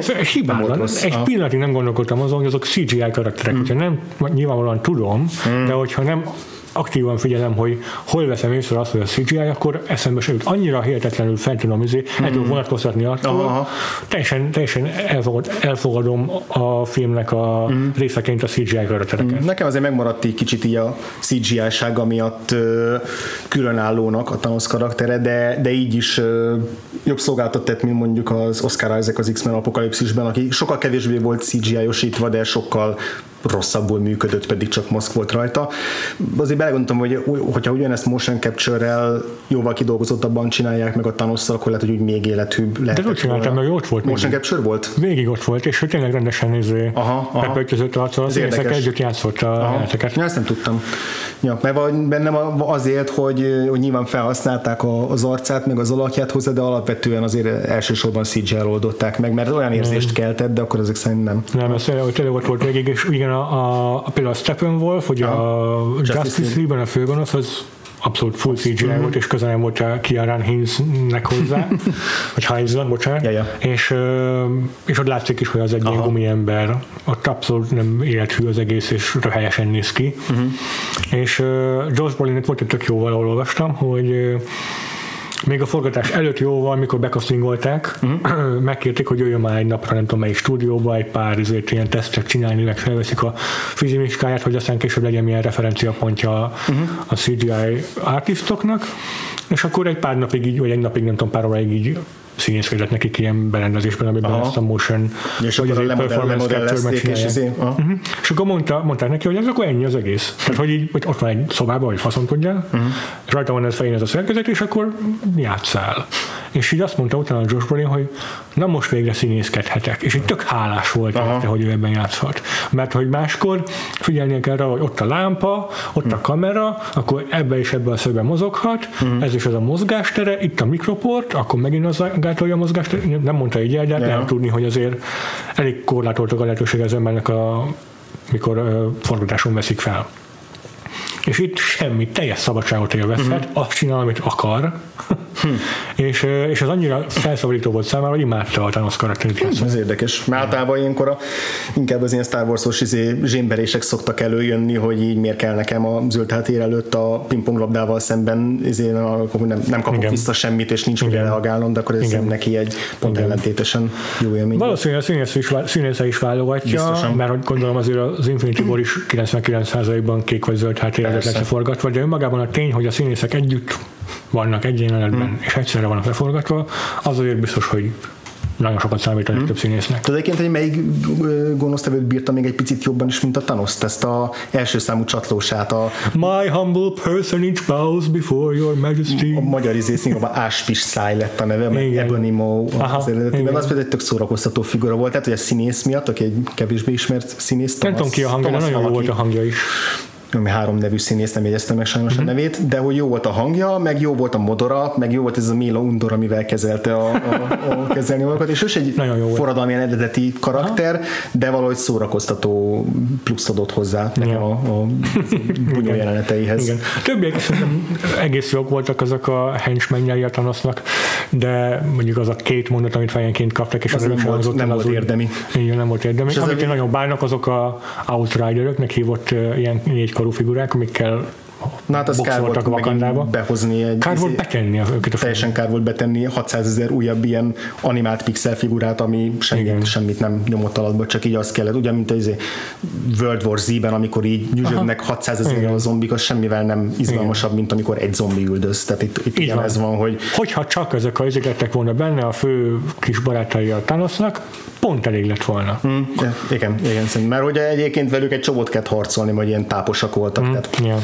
Szóval hibátlan. Egy pillanatig nem gondolkodtam azon, hogy azok CGI karakterek. Mm. nem, nyilvánvalóan tudom, mm. de hogyha nem aktívan figyelem, hogy hol veszem észre azt, hogy a CGI, akkor eszembe jut. Annyira hihetetlenül fent tudom izé, mm. el vonatkoztatni attól, teljesen, teljesen elfogad, elfogadom a filmnek a mm. részeként a CGI karaktereket. Mm. Nekem azért megmaradt egy kicsit így a CGI-sága miatt különállónak a Thanos karaktere, de, de így is jobb szolgáltat tett, mint mondjuk az Oscar Isaac az X-Men apokalipszisben, aki sokkal kevésbé volt CGI-osítva, de sokkal rosszabbul működött, pedig csak Moszk volt rajta. Azért belegondoltam, hogy hogyha ugyanezt motion capture-rel jóval kidolgozottabban csinálják meg a thanos akkor lehet, hogy úgy még életűbb lehet. De úgy csináltam, hogy ott volt. Motion capture volt? Végig ott volt, és hogy tényleg rendesen néző aha, aha. bepöltözött arccal, az érdekes. együtt játszott a jeleneteket. Ja, ezt nem tudtam. Ja, mert bennem azért, hogy, hogy nyilván felhasználták az arcát, meg az alakját hozzá, de alapvetően azért elsősorban CGI-ről oldották meg, mert olyan érzést keltett, de akkor ezek szerint nem. Nem, ez tényleg ott volt végig, és igen, a, a, például a Steppenwolf, hogy a, a Justice League-ben a főgonosz, az abszolút full CGI mm-hmm. volt, és közel nem volt a Kiaran Hinz-nek hozzá, vagy Heinznak, bocsánat, ja, ja. És, és ott látszik is, hogy az egy ilyen ember, ott abszolút nem élethű az egész, és helyesen néz ki. Uh-huh. És Josh Brolin volt egy tök jó, valahol olvastam, hogy még a forgatás előtt jóval, mikor bekasztingolták, uh-huh. megkérték, hogy jöjjön már egy napra, nem tudom melyik stúdióba, egy pár azért ilyen tesztet csinálni, meg felveszik a fizimiskáját, hogy aztán később legyen milyen referenciapontja uh-huh. a CGI artistoknak, és akkor egy pár napig így, vagy egy napig, nem tudom, pár óráig így színészkedett nekik ilyen berendezésben, amiben Aha. ezt a motion és vagy akkor a performance capture és, uh-huh. és akkor mondta, mondták neki, hogy ez akkor ennyi az egész. Tehát, hogy így, hogy ott van egy szobában, vagy faszon tudja, uh-huh. és rajta van ez fején ez a szerkezet, és akkor játszál. És így azt mondta utána a Josh Brolin, hogy na most végre színészkedhetek. És így tök hálás volt érte, hogy ő ebben játszhat. Mert hogy máskor figyelnie kell rá, hogy ott a lámpa, ott a kamera, akkor ebbe és ebbe a szögbe mozoghat, uh-huh. ez is az a mozgástere, itt a mikroport, akkor megint az gátolja a mozgást, nem mondta így el, de yeah. tudni, hogy azért elég korlátoltak a lehetőség az embernek, a, mikor uh, forgatáson veszik fel. És itt semmi, teljes szabadságot élvezhet, uh-huh. azt csinál, amit akar, Hmm. és, és ez annyira felszabadító volt számára, hogy imádta a Thanos karakterét. Hmm, ez érdekes. Mert általában ilyenkor a, inkább az ilyen Star Wars-os izé, zsémberések szoktak előjönni, hogy így miért kell nekem a zöld hátér előtt a pingponglabdával szemben izé, nem, nem kapok Igen. vissza semmit, és nincs mire reagálnom, de akkor ez Igen. neki egy pont Igen. ellentétesen jó élmény. Valószínűleg a színész is, színésze is válogatja, Biztosan. mert gondolom azért az Infinity War is 99%-ban kék vagy zöld háttér lett forgatva, de önmagában a tény, hogy a színészek együtt vannak egy jelenetben, hmm. és egyszerre vannak leforgatva, az azért biztos, hogy nagyon sokat számít a hmm. több színésznek. Tudod egyébként, hogy melyik gonosztevőt bírta még egy picit jobban is, mint a Thanos, ezt a első számú csatlósát. A, My humble personage bows before your majesty. A magyar izé színűben Áspis száj lett a neve, mert Ebonimo az eredetiben. Az például egy tök szórakoztató figura volt, tehát hogy a színész miatt, aki egy kevésbé ismert színész. Nem tudom ki a hangja, nagyon jó volt a hangja is ami három nevű színész, nem jegyeztem meg sajnos uh-huh. a mhm. nevét, de hogy jó volt a hangja, meg jó volt a modora, meg jó volt ez a Mila Undor, amivel kezelte a, a, a kezelni valakat, és ő is egy forradalmi eredeti karakter, Aha. de valahogy szórakoztató plusz adott hozzá nekem ja. a, a bunyó jeleneteihez. Igen. Többiek egész jók voltak azok a henchmenjei a Thanosnak, de mondjuk az a két mondat, amit fejenként kaptak, és az, az nem, volt, nem volt érdemi. Igen, nem volt érdemi. És amit én nagyon bárnak, azok a Outriderök, hívott ilyen négy karú figurák, amikkel Na hát az kár volt Wakandába. behozni egy... Kár volt betenni a, őket a Teljesen kár volt betenni 600 ezer újabb ilyen animált pixel figurát, ami semmit, semmit nem nyomott alatba, csak így az kellett, ugyan mint az World War Z-ben, amikor így nyüzsögnek 600 ezer a zombik, az semmivel nem izgalmasabb, Igen. mint amikor egy zombi üldöz. Tehát itt, itt igen, ez van, hogy... Hogyha csak ezek a izégettek volna benne a fő kis barátai a Thanosnak, pont elég lett volna. Mm, igen, igen. Mert ugye egyébként velük egy csomót kellett harcolni, vagy ilyen táposak voltak. Mm, tehát, yeah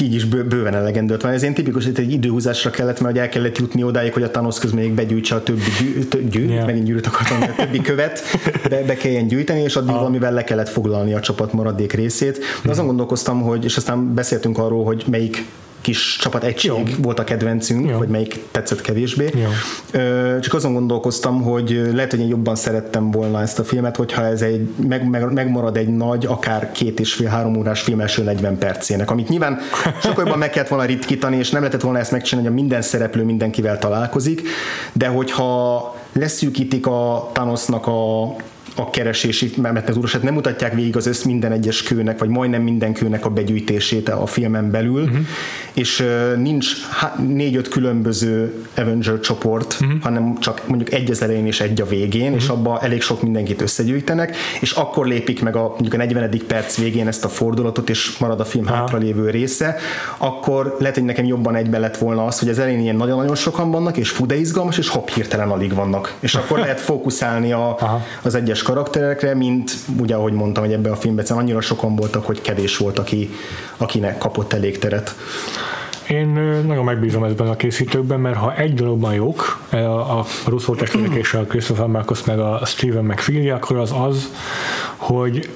így is bőven elegendő van. Ez ilyen tipikus, hogy egy időhúzásra kellett, mert el kellett jutni odáig, hogy a Thanos közben még begyűjtse a többi gyű, gyű yeah. megint gyűrűt akartam, a többi követ, be, be kelljen gyűjteni, és addig ah. valamivel le kellett foglalni a csapat maradék részét. De azon gondolkoztam, hogy, és aztán beszéltünk arról, hogy melyik kis csapat egység Jó. volt a kedvencünk, Jó. vagy melyik tetszett kevésbé. Jó. Csak azon gondolkoztam, hogy lehet, hogy én jobban szerettem volna ezt a filmet, hogyha ez egy, meg, meg, megmarad egy nagy, akár két és fél, három órás film első 40 percének, amit nyilván sokkal jobban meg kellett volna ritkítani, és nem lehetett volna ezt megcsinálni, hogy a minden szereplő mindenkivel találkozik, de hogyha leszűkítik a Thanosnak a, a keresési, mert az uroset nem mutatják végig az össz minden egyes kőnek, vagy majdnem minden kőnek a begyűjtését a filmen belül, uh-huh. és nincs négy-öt különböző Avenger csoport, uh-huh. hanem csak mondjuk egy az elején és egy a végén, uh-huh. és abban elég sok mindenkit összegyűjtenek, és akkor lépik meg a, mondjuk a 40. perc végén ezt a fordulatot, és marad a film hátra lévő része, akkor lehet, hogy nekem jobban egybe lett volna az, hogy az elején ilyen nagyon-nagyon sokan vannak, és fú, de izgalmas, és hopp, hirtelen alig vannak. És akkor lehet fókuszálni a, az egyes karakterekre, mint ugye ahogy mondtam, hogy ebben a filmben annyira sokan voltak, hogy kevés volt, aki, akinek kapott elég teret. Én nagyon megbízom ebben a készítőkben, mert ha egy dologban jók, a, a Russo testvérek és a Christopher Marcos meg a Steven McFeely, akkor az az, hogy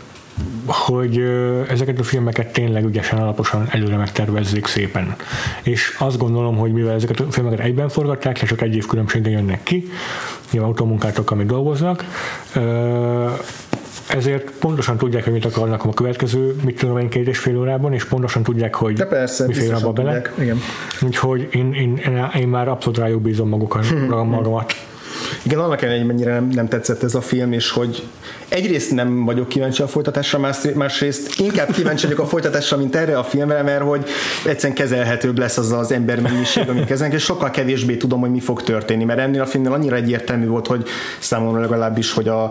hogy ezeket a filmeket tényleg ügyesen, alaposan előre megtervezzék szépen. És azt gondolom, hogy mivel ezeket a filmeket egyben forgatják, és csak egy év különbséggel jönnek ki, nyilván autómunkátok, amit dolgoznak, ezért pontosan tudják, hogy mit akarnak a következő, mit tudom én, két és fél órában, és pontosan tudják, hogy De persze, mi fél abba bele. Igen. Úgyhogy én, én, én, én, már abszolút rájuk bízom magukat, magamat. Igen, annak ellenére, hogy mennyire nem, nem tetszett ez a film, és hogy egyrészt nem vagyok kíváncsi a folytatásra, más, másrészt inkább kíváncsi vagyok a folytatásra, mint erre a filmre, mert hogy egyszerűen kezelhetőbb lesz az az embermennyiség, amit kezelnek, és sokkal kevésbé tudom, hogy mi fog történni, mert ennél a filmnél annyira egyértelmű volt, hogy számomra legalábbis, hogy a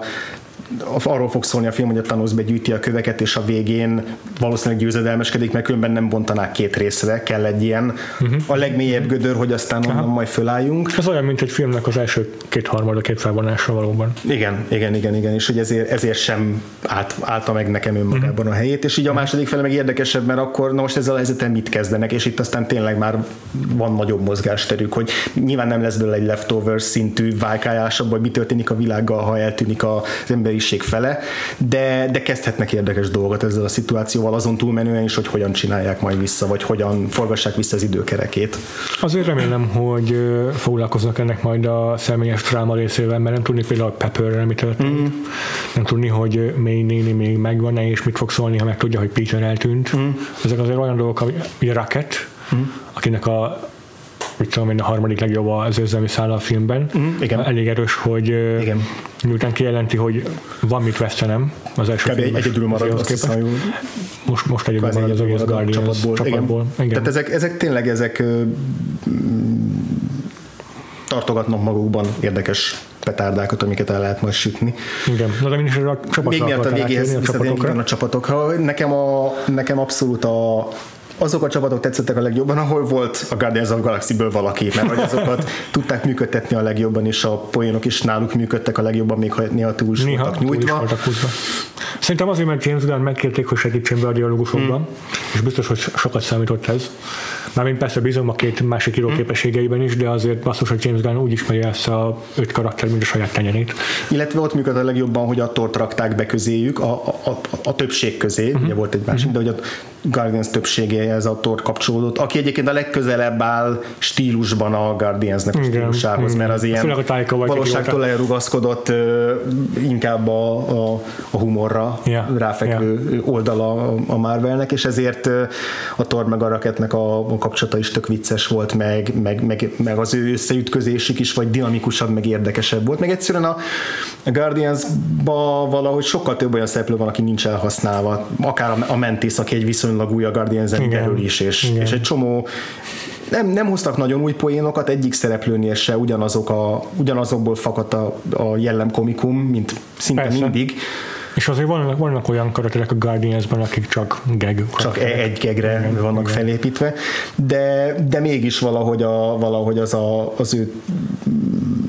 arról fog szólni a film, hogy a Thanos begyűjti a köveket, és a végén valószínűleg győzedelmeskedik, mert különben nem bontanák két részre, kell egy ilyen uh-huh. a legmélyebb gödör, hogy aztán onnan majd fölálljunk. Ez olyan, mint egy filmnek az első két harmada, két felvonásra valóban. Igen, igen, igen, igen, és hogy ezért, ezért sem állt, állta meg nekem önmagában uh-huh. a helyét, és így a második fele meg érdekesebb, mert akkor na most ezzel a helyzeten mit kezdenek, és itt aztán tényleg már van nagyobb mozgásterük, hogy nyilván nem lesz belőle egy leftover szintű válkájás, hogy mi történik a világgal, ha eltűnik az ember emberiség fele, de, de kezdhetnek érdekes dolgot ezzel a szituációval, azon túlmenően is, hogy hogyan csinálják majd vissza, vagy hogyan forgassák vissza az időkerekét. Azért remélem, hogy foglalkoznak ennek majd a személyes dráma részével, mert nem tudni például Pepperrel mi történt, mm. nem tudni, hogy még néni még megvan-e, és mit fog szólni, ha meg tudja, hogy Peter eltűnt. Mm. Ezek azért olyan dolgok, hogy Rocket, mm. akinek a mit tudom én, a harmadik legjobb az őzelmi száll a filmben. Mm, igen. Elég erős, hogy igen. miután kijelenti, hogy van mit vesztenem az első Kb. filmes, egyedül marad, azt hiszem, most, most egyedül marad az egész Guardians csapatból. csapatból. Igen. Igen. Tehát ezek, ezek tényleg ezek tartogatnak magukban érdekes petárdákat, amiket el lehet majd sütni. Igen, na de is a csapatra Még miatt a végéhez a, a csapatokra. Nekem, a, nekem abszolút a, azok a csapatok tetszettek a legjobban, ahol volt a Guardians of Galaxy-ből valaki, mert hogy azokat tudták működtetni a legjobban, és a poénok is náluk működtek a legjobban, még ha néha túl is néha voltak nyújtva. Is voltak Szerintem azért, mert James Gunn megkérték, hogy segítsen be a dialógusokban, hmm. és biztos, hogy sokat számított ez. Mármint persze bízom a két másik író hmm. képességeiben is, de azért basszus, hogy James Gunn úgy ismeri ezt a öt karakter, mint a saját tenyerét. Illetve ott működött a legjobban, hogy a tort rakták be közéjük, a, a, a, a többség közé, hmm. ugye volt egy másik, hmm. de hogy a Guardians többségéhez a Thor kapcsolódott, aki egyébként a legközelebb áll stílusban a Guardiansnek a stílusához, mert az ilyen valóságtól elrugaszkodott inkább a, a, a humorra yeah. ráfekvő yeah. oldala a Marvelnek, és ezért a Thor meg a Raketnek a, a kapcsolata is tök vicces volt, meg, meg, meg, meg az ő összeütközésük is, vagy dinamikusabb, meg érdekesebb volt, meg egyszerűen a, Guardians-ba valahogy sokkal több olyan szereplő van, aki nincs elhasználva, akár a, a Mentis, aki egy viszonylag viszonylag új a Guardians belül is, és, és egy csomó nem, nem hoztak nagyon új poénokat, egyik szereplőnél se ugyanazok a, ugyanazokból fakadt a, a jellem komikum, mint szinte Persze. mindig. És azért vannak, vannak olyan karakterek a Guardians-ban, akik csak gag. Csak egy gegre igen, vannak igen. felépítve, de, de mégis valahogy, a, valahogy az, a, az ő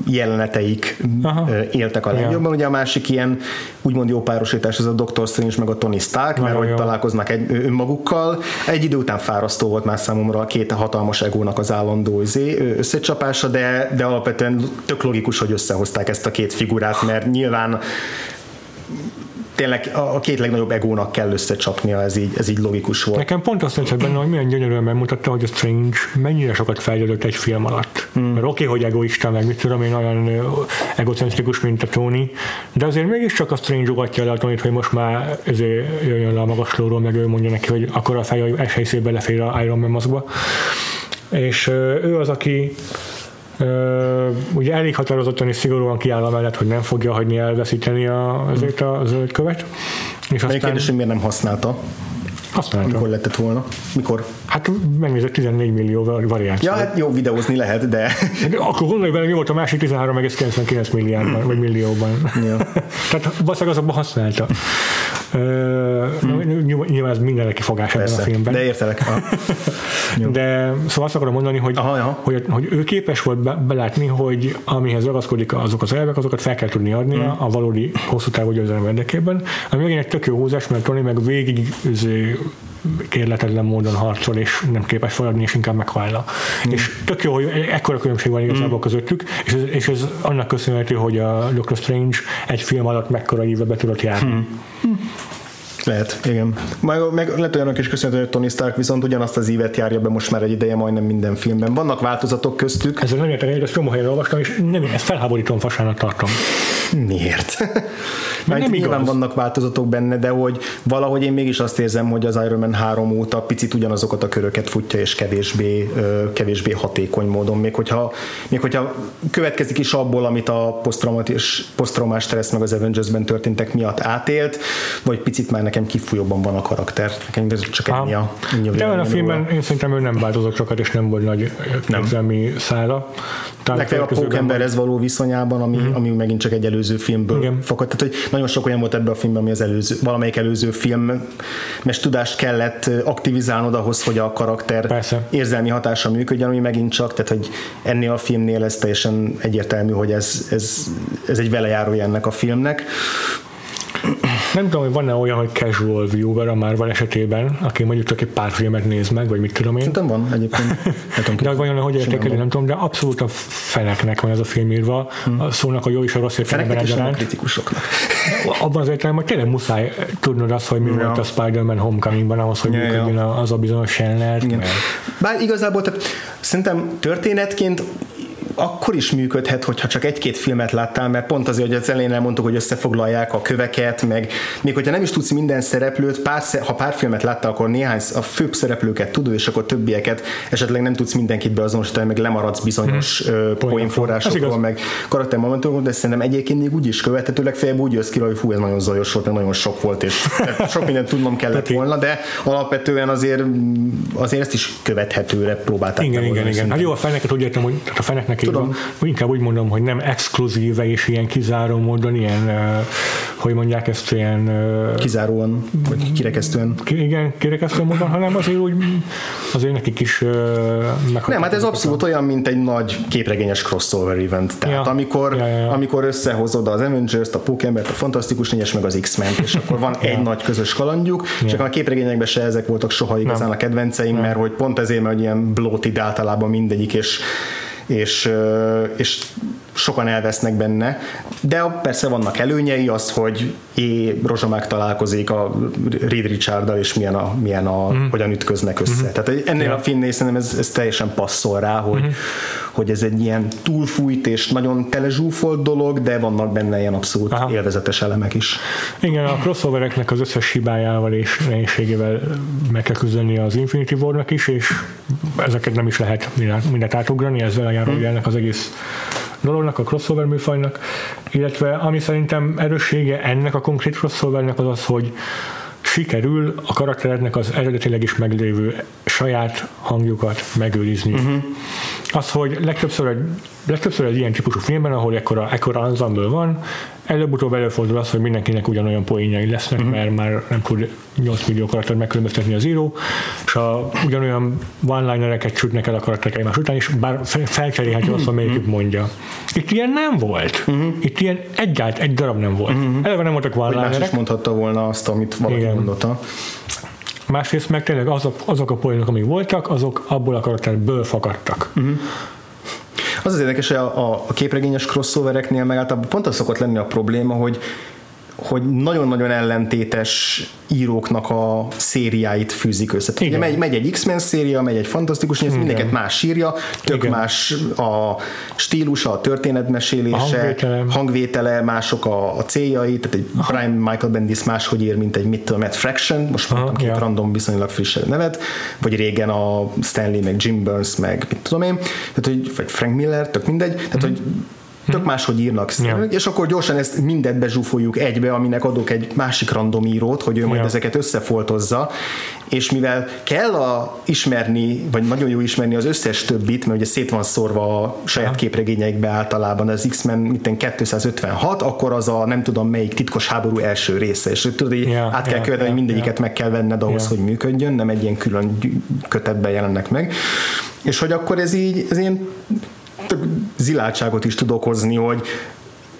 jeleneteik Aha. éltek a legjobban. Ja. Ugye a másik ilyen úgymond jó párosítás az a Dr. Strange meg a Tony Stark, mert hogy találkoznak egy, önmagukkal. Egy idő után fárasztó volt már számomra a két hatalmas egónak az állandó izé, összecsapása, de, de alapvetően tök logikus, hogy összehozták ezt a két figurát, mert nyilván tényleg a két legnagyobb egónak kell összecsapnia, ez így, ez így logikus volt. Nekem pont azt tetszett benne, hogy milyen gyönyörűen megmutatta, hogy a Strange mennyire sokat fejlődött egy film alatt. Hmm. Mert oké, okay, hogy egoista, meg mit tudom én, olyan egocentrikus, mint a Tony, de azért mégiscsak a Strange ugatja le a Tony-t, hogy most már ezért jöjjön le a magaslóról, meg ő mondja neki, hogy akkor a fej esélyszél belefér a Iron Man maszkba. És ő az, aki Uh, ugye elég határozottan és szigorúan kiáll amellett, hogy nem fogja hagyni elveszíteni a, azért a zöld követ. És aztán... kérdés, hogy miért nem használta? Használta. Mikor lehetett volna? Mikor? Hát megnézett 14 millió variáció. Ja, hát jó, videózni lehet, de... Akkor gondolj bele, mi volt a másik 13,99 milliárdban, vagy millióban. Ja. Tehát valószínűleg azokban használta. Hmm. Nyilván ez mindenre kifogás ebben a filmben. De értelek. de szóval azt akarom mondani, hogy, aha, aha. hogy, hogy ő képes volt be, belátni, hogy amihez ragaszkodik azok az elvek, azokat fel kell tudni adnia hmm. a valódi hosszú távú győzelem érdekében. Ami megint egy tök jó húzás, mert Tony meg végig kérletetlen módon harcol, és nem képes feladni, és inkább meghajla. Mm. És tök jó, hogy ekkora különbség van igazából mm. közöttük, és ez, és ez annak köszönhető, hogy a Doctor Strange egy film alatt mekkora íve be tudott járni. Mm. Mm. Lehet, igen. Meg, meg lehet olyanok is köszönhető, hogy Tony Stark viszont ugyanazt az ívet járja be most már egy ideje majdnem minden filmben. Vannak változatok köztük. Ez nem értek, hogy ezt csomó helyen olvastam, és nem, ezt felháborítom fasának tartom. Miért? Mert nem nyilván igaz. vannak változatok benne, de hogy valahogy én mégis azt érzem, hogy az Iron Man 3 óta picit ugyanazokat a köröket futja, és kevésbé, kevésbé hatékony módon. Még hogyha, még hogyha következik is abból, amit a posztraumás stressz meg az Avengers-ben történtek miatt átélt, vagy picit már nekem kifújóban van a karakter. Nekem ez csak ennyi a, ennyi a De a filmben én szerintem ő nem változott sokat, és nem volt nagy érzelmi szára. Legfeljebb a pókemberhez való viszonyában, ami, mm. ami megint csak egy előző filmből Igen. fakad. Tehát, hogy nagyon sok olyan volt ebben a filmben, ami az előző, valamelyik előző film, mert tudást kellett aktivizálnod ahhoz, hogy a karakter Persze. érzelmi hatása működjön, ami megint csak, tehát hogy ennél a filmnél ez teljesen egyértelmű, hogy ez, ez, ez egy velejárója ennek a filmnek. Nem tudom, hogy van-e olyan, hogy casual viewer a Marvel esetében, aki mondjuk csak egy pár filmet néz meg, vagy mit tudom én. Szerintem van egyébként. de az vajon, hogy értékeli, nem tudom, de abszolút a feneknek van ez a film írva, hmm. a szónak a jó és a rossz értelemben egyaránt. kritikusoknak. Abban az értelemben, hogy tényleg muszáj tudnod azt, hogy mi ja. volt a Spider-Man Homecomingban ahhoz, hogy ja, működjön ja. az a bizonyos Shanner. Bár igazából tehát, szerintem történetként akkor is működhet, hogyha csak egy-két filmet láttál, mert pont azért, hogy az elején elmondtuk, hogy összefoglalják a köveket, meg még hogyha nem is tudsz minden szereplőt, pár, ha pár filmet láttál, akkor néhány a főbb szereplőket tudod, és akkor többieket esetleg nem tudsz mindenkit beazonosítani, meg lemaradsz bizonyos hmm. poénforrásokról, meg karaktermomentumokról, de szerintem egyébként még úgy is követhető, legfeljebb úgy jössz ki, hogy fú, ez nagyon zajos volt, nagyon sok volt, és sok mindent tudnom kellett volna, de alapvetően azért, azért ezt is követhetőre próbálták. Igen, igen, igen. Hát jó, a feneket úgy értem, hogy a feneknek Tudom. Van, inkább úgy mondom, hogy nem exkluzíve és ilyen kizáró módon, ilyen, hogy mondják ezt, ilyen... Kizáróan, vagy kirekesztően. Igen, kirekesztően módon, hanem azért úgy, azért nekik is Nem, hát ez abszolút olyan, mint egy nagy képregényes crossover event. Tehát ja. amikor, ja, ja, ja. amikor összehozod az Avengers-t, a Pokémon-t, a Fantasztikus Négyes, meg az x men és akkor van ja. egy nagy közös kalandjuk, ja. csak a képregényekben se ezek voltak soha igazán Nem. a kedvenceim, Nem. mert hogy pont ezért, mert ilyen bloated általában mindegyik, és és, és sokan elvesznek benne, de persze vannak előnyei, az, hogy é, Rozsomák találkozik a Reed Richarddal, és milyen a, milyen a mm. hogyan ütköznek össze. Mm. Tehát ennél yeah. a filmnél szerintem ez, ez teljesen passzol rá, hogy, mm. hogy ez egy ilyen túlfújt és nagyon telezsúfolt dolog, de vannak benne ilyen abszolút Aha. élvezetes elemek is. Igen, a crossovereknek az összes hibájával és nehézségével meg kell küzdeni az Infinity War-nak is, és ezeket nem is lehet mindent átugrani, ezzel járuljának az egész dolognak, a crossover műfajnak, illetve ami szerintem erőssége ennek a konkrét crossovernek az az, hogy sikerül a karaktereknek az eredetileg is meglévő saját hangjukat megőrizni. Uh-huh. Az, hogy legtöbbször, legtöbbször egy ilyen típusú filmben, ahol ekkora, ekkora ensemble van, előbb-utóbb előfordul az, hogy mindenkinek ugyanolyan poénjai lesznek, uh-huh. mert már nem tud 8 millió karakter megkülönböztetni az író, és a, ugyanolyan one-linereket csütnek el a karakterek egymás után, és bár felcserélhető azt, amelyikük uh-huh. mondja. Itt ilyen nem volt. Uh-huh. Itt ilyen egyált egy darab nem volt. Uh-huh. Eleve nem voltak one-linerek. Hogy más is mondhatta volna azt, amit valaki Igen. mondotta. Másrészt meg tényleg azok, azok a poénok, amik voltak, azok abból a karakterből fakadtak. Uh-huh. Az az érdekes, hogy a, a, képregényes crossovereknél meg általában pont az szokott lenni a probléma, hogy hogy nagyon-nagyon ellentétes íróknak a szériáit fűzik össze. Tehát ugye megy, megy egy X-Men széria, megy egy fantasztikus, ez mindeket más írja, tök Igen. más a stílusa, a történetmesélése, a hangvétele. hangvétele, mások a, a céljai, tehát egy Aha. Brian Michael Bendis máshogy ír, mint egy mit tudom, Matt Fraction, most mondtam két ja. random viszonylag friss nevet, vagy régen a Stanley, meg Jim Burns, meg mit tudom én, tehát, hogy, vagy Frank Miller, tök mindegy, tehát, mm. hogy tök máshogy írnak ja. és akkor gyorsan ezt mindet bezsúfoljuk egybe, aminek adok egy másik random írót, hogy ő majd ja. ezeket összefoltozza, és mivel kell a ismerni, vagy nagyon jó ismerni az összes többit, mert ugye szét van szórva a saját ja. képregényeikbe általában az X-Men mitten 256, akkor az a nem tudom melyik titkos háború első része, és tudod, hogy ja, át kell ja, követni, hogy mindegyiket ja. meg kell venned ahhoz, ja. hogy működjön, nem egy ilyen külön kötetben jelennek meg. És hogy akkor ez így, ez ilyen zilátságot is tud okozni, hogy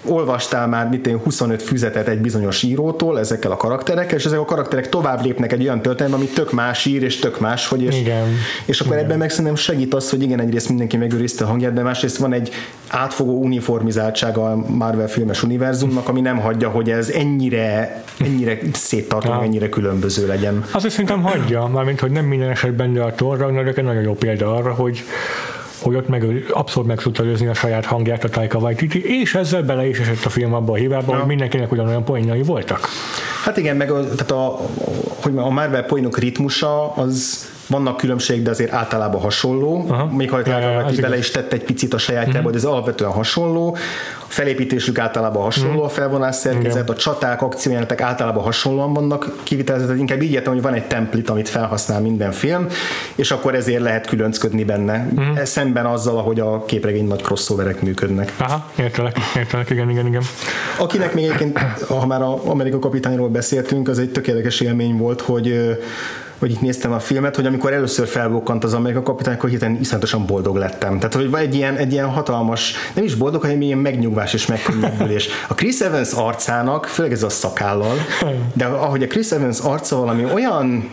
olvastál már mit én 25 füzetet egy bizonyos írótól ezekkel a karakterekkel, és ezek a karakterek tovább lépnek egy olyan történetbe, ami tök más ír, és tök más, hogy és, igen. és akkor igen. ebben meg szerintem segít az, hogy igen, egyrészt mindenki megőrizte a hangját, de másrészt van egy átfogó uniformizáltság a Marvel filmes univerzumnak, ami nem hagyja, hogy ez ennyire, ennyire széttartó, ja. ennyire különböző legyen. Azt szerintem hagyja, mármint, hogy nem minden esetben, de a Thor Ragnarök egy nagyon jó példa arra, hogy hogy ott meg, abszolút meg tudta a saját hangját a Taika Waititi, és ezzel bele is esett a film abba a hibába, ja. hogy mindenkinek ugyanolyan poénjai voltak. Hát igen, meg a, tehát a, hogy a Marvel poénok ritmusa az vannak különbség, de azért általában hasonló. Aha. Még ha ja, ja, bele is tett egy picit a sajátjába, mm-hmm. de ez alapvetően hasonló. A felépítésük általában hasonló, a felvonás szerkezet, a csaták, akciójelenetek általában hasonlóan vannak kivitelezett. Inkább így értem, hogy van egy templit, amit felhasznál minden film, és akkor ezért lehet különcködni benne. Mm. Szemben azzal, ahogy a képregény nagy crossoverek működnek. Aha, értelek, értelek, igen, igen, igen. Akinek még egyébként, ha már a Amerika kapitányról beszéltünk, az egy tökéletes élmény volt, hogy hogy itt néztem a filmet, hogy amikor először felbukkant az Amerika kapitány, akkor hirtelen iszonyatosan boldog lettem. Tehát, hogy egy ilyen, egy ilyen hatalmas, nem is boldog, hanem ilyen megnyugvás és megkönnyebbülés. A Chris Evans arcának, főleg ez a szakállal, de ahogy a Chris Evans arca valami olyan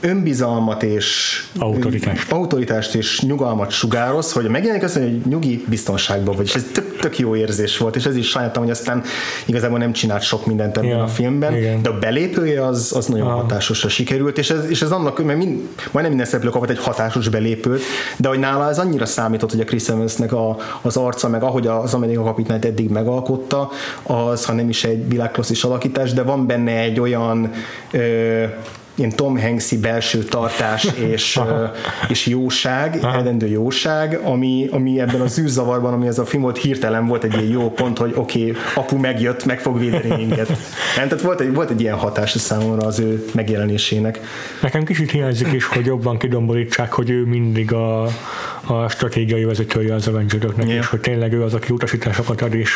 önbizalmat és autoritást, autoritást és nyugalmat sugároz, hogy megjelenik azt, hogy nyugi biztonságban vagy, és ez tök, tök jó érzés volt, és ez is sajnáltam, hogy aztán igazából nem csinált sok mindent ebben ja, a filmben, igen. de a belépője az, az nagyon ah. hatásosra sikerült, és ez, és ez annak, mert mind, majdnem minden szereplő kapott egy hatásos belépőt, de hogy nála ez annyira számított, hogy a Chris Evansnek a, az arca, meg ahogy az Amerika kapitányt eddig megalkotta, az, ha nem is egy világklasszis alakítás, de van benne egy olyan ö, ilyen Tom Hanksy belső tartás és, és jóság, eredendő jóság, ami, ami ebben az űrzavarban, ami ez a film volt, hirtelen volt egy ilyen jó pont, hogy oké, okay, apu megjött, meg fog védeni minket. Tehát volt egy, volt egy ilyen hatás a számomra az ő megjelenésének. Nekem kicsit hiányzik is, hogy jobban kidomborítsák, hogy ő mindig a, a stratégiai vezetője az Avengeröknek, yeah. és hogy tényleg ő az, aki utasításokat ad, és,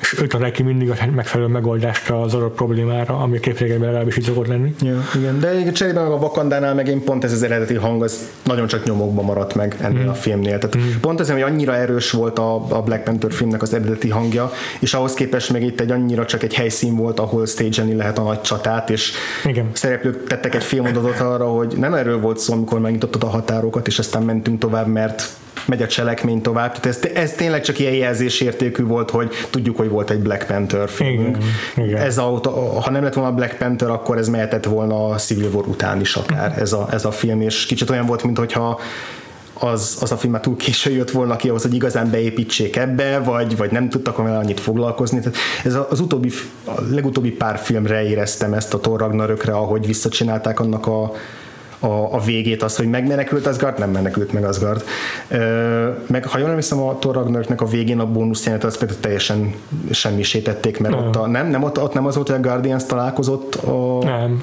és ő talál ki mindig a megfelelő megoldást az adott problémára, ami képregényben legalábbis így szokott lenni. Yeah, igen, de cserébe meg a Vakandánál meg én pont ez az eredeti hang, az nagyon csak nyomokban maradt meg ennél mm. a filmnél. Tehát mm. pont azért, hogy annyira erős volt a, a Black Panther filmnek az eredeti hangja, és ahhoz képest meg itt egy annyira csak egy helyszín volt, ahol stage lehet a nagy csatát, és Igen. szereplők tettek egy filmadatot arra, hogy nem erről volt szó, amikor megnyitottad a határokat, és aztán mentünk tovább, mert megy a cselekmény tovább. Tehát ez, ez tényleg csak ilyen jelzésértékű volt, hogy tudjuk, hogy volt egy Black Panther filmünk. Igen, igen. Ez a, ha nem lett volna Black Panther, akkor ez mehetett volna a Civil War után is akár ez a, ez a film, és kicsit olyan volt, mintha az, az a film már túl késő jött volna ki ahhoz, hogy igazán beépítsék ebbe, vagy, vagy nem tudtak vele annyit foglalkozni. Tehát ez az utóbbi, a legutóbbi pár filmre éreztem ezt a Thor Ragnarökre, ahogy visszacsinálták annak a a, a végét, az, hogy megmenekült Asgard, nem menekült meg Asgard. Ö, meg ha jól emlékszem, a Thor Ragnaroknak a végén a bónusz jelenet, azt például teljesen semmisítették, mert nem. ott, a, nem, nem, ott, ott nem az volt, hogy a Guardians találkozott a, nem.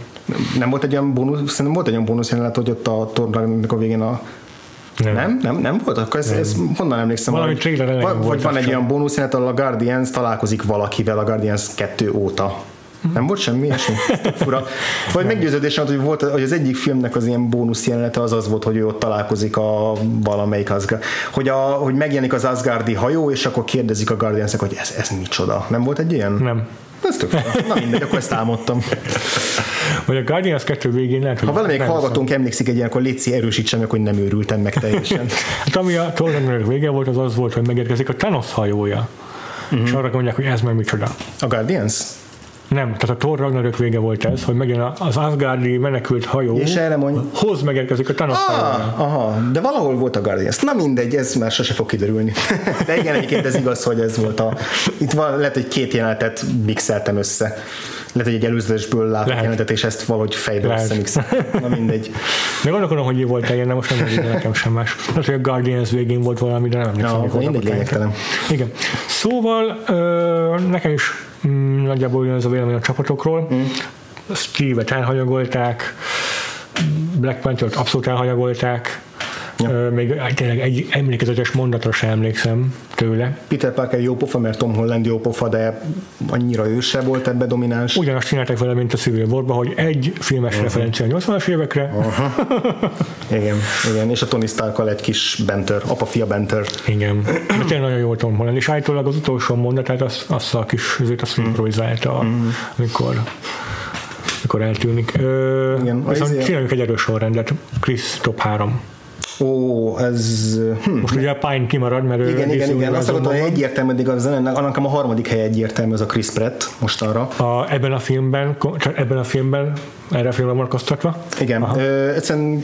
nem volt egy olyan bónusz, szerintem volt egy olyan bónusz jelenet, hogy ott a Thor Ragnaroknak a végén a nem. nem? Nem? Nem volt? Akkor ez, nem. ez honnan emlékszem? Valami trailer vagy, van egy olyan bónusz ahol a Guardians találkozik valakivel a Guardians 2 óta. Nem volt semmi ilyesmi? Fura. Vagy meggyőződés hogy, volt, hogy az egyik filmnek az ilyen bónusz jelenete az az volt, hogy ő ott találkozik a valamelyik Asgard. Hogy, a, hogy megjelenik az Asgardi hajó, és akkor kérdezik a guardians hogy ez, ez micsoda. Nem volt egy ilyen? Nem. Ez tök Na mindegy, akkor ezt álmodtam. Vagy a Guardians 2 végén lehet, Ha valamelyik hallgatónk szem. emlékszik egy ilyen, akkor létszi erősítsen meg, hogy nem őrültem meg teljesen. hát ami a Thor vége volt, az az volt, hogy megérkezik a Thanos hajója. Uh-huh. És arra mondják, hogy ez meg micsoda. A Guardians? Nem, tehát a Thor Ragnarök vége volt ez, hogy megjön az Asgardi menekült hajó, és erre mondj... hoz megérkezik a Thanos ah, Aha, de valahol volt a Guardians. Na mindegy, ez már sose fog kiderülni. de igen, egyébként ez igaz, hogy ez volt a... Itt van, lehet, hogy két jelenetet mixeltem össze. Lehet, hogy egy előzetesből látok jelenetet, és ezt valahogy fejbe összemixeltem. Na mindegy. De gondolkodom, hogy volt ilyen, de most nem mondjuk nekem sem más. Lehet, hogy a Guardians végén volt valami, de nem emlékszem. Ja, mindegy lényegtelen. Igen. Szóval nekem is mm, nagyjából ugyanaz a vélemény a csapatokról. Mm. Steve-et elhanyagolták, Black Panther-t abszolút elhanyagolták, Ja. Még tényleg egy emlékezetes mondatra sem emlékszem tőle. Peter Parker jó pofa, mert Tom Holland jó pofa, de annyira ő se volt ebbe domináns. Ugyanazt csinálták vele, mint a Civil war hogy egy filmes uh-huh. referencia a 80-as évekre. Uh-huh. igen, igen, és a Tony stark egy kis benter, apa-fia benter. Igen, de tényleg nagyon jó Tom Holland, és állítólag az utolsó mondatát azt, azt a kis, azért azt mm. improvizálta, uh-huh. amikor amikor eltűnik. Ö, Igen, viszont csináljunk egy erős sorrendet. Chris top 3. Ó, ez... Hm. Most ugye a Pine kimarad, mert igen, igen, igen. Azt akartam, hogy egyértelmű, eddig az annak a harmadik hely egyértelmű, az a Chris Pratt most arra. A, ebben a filmben, csak ebben a filmben, erre a filmben vonatkoztatva? Igen. Ö, egyszerűen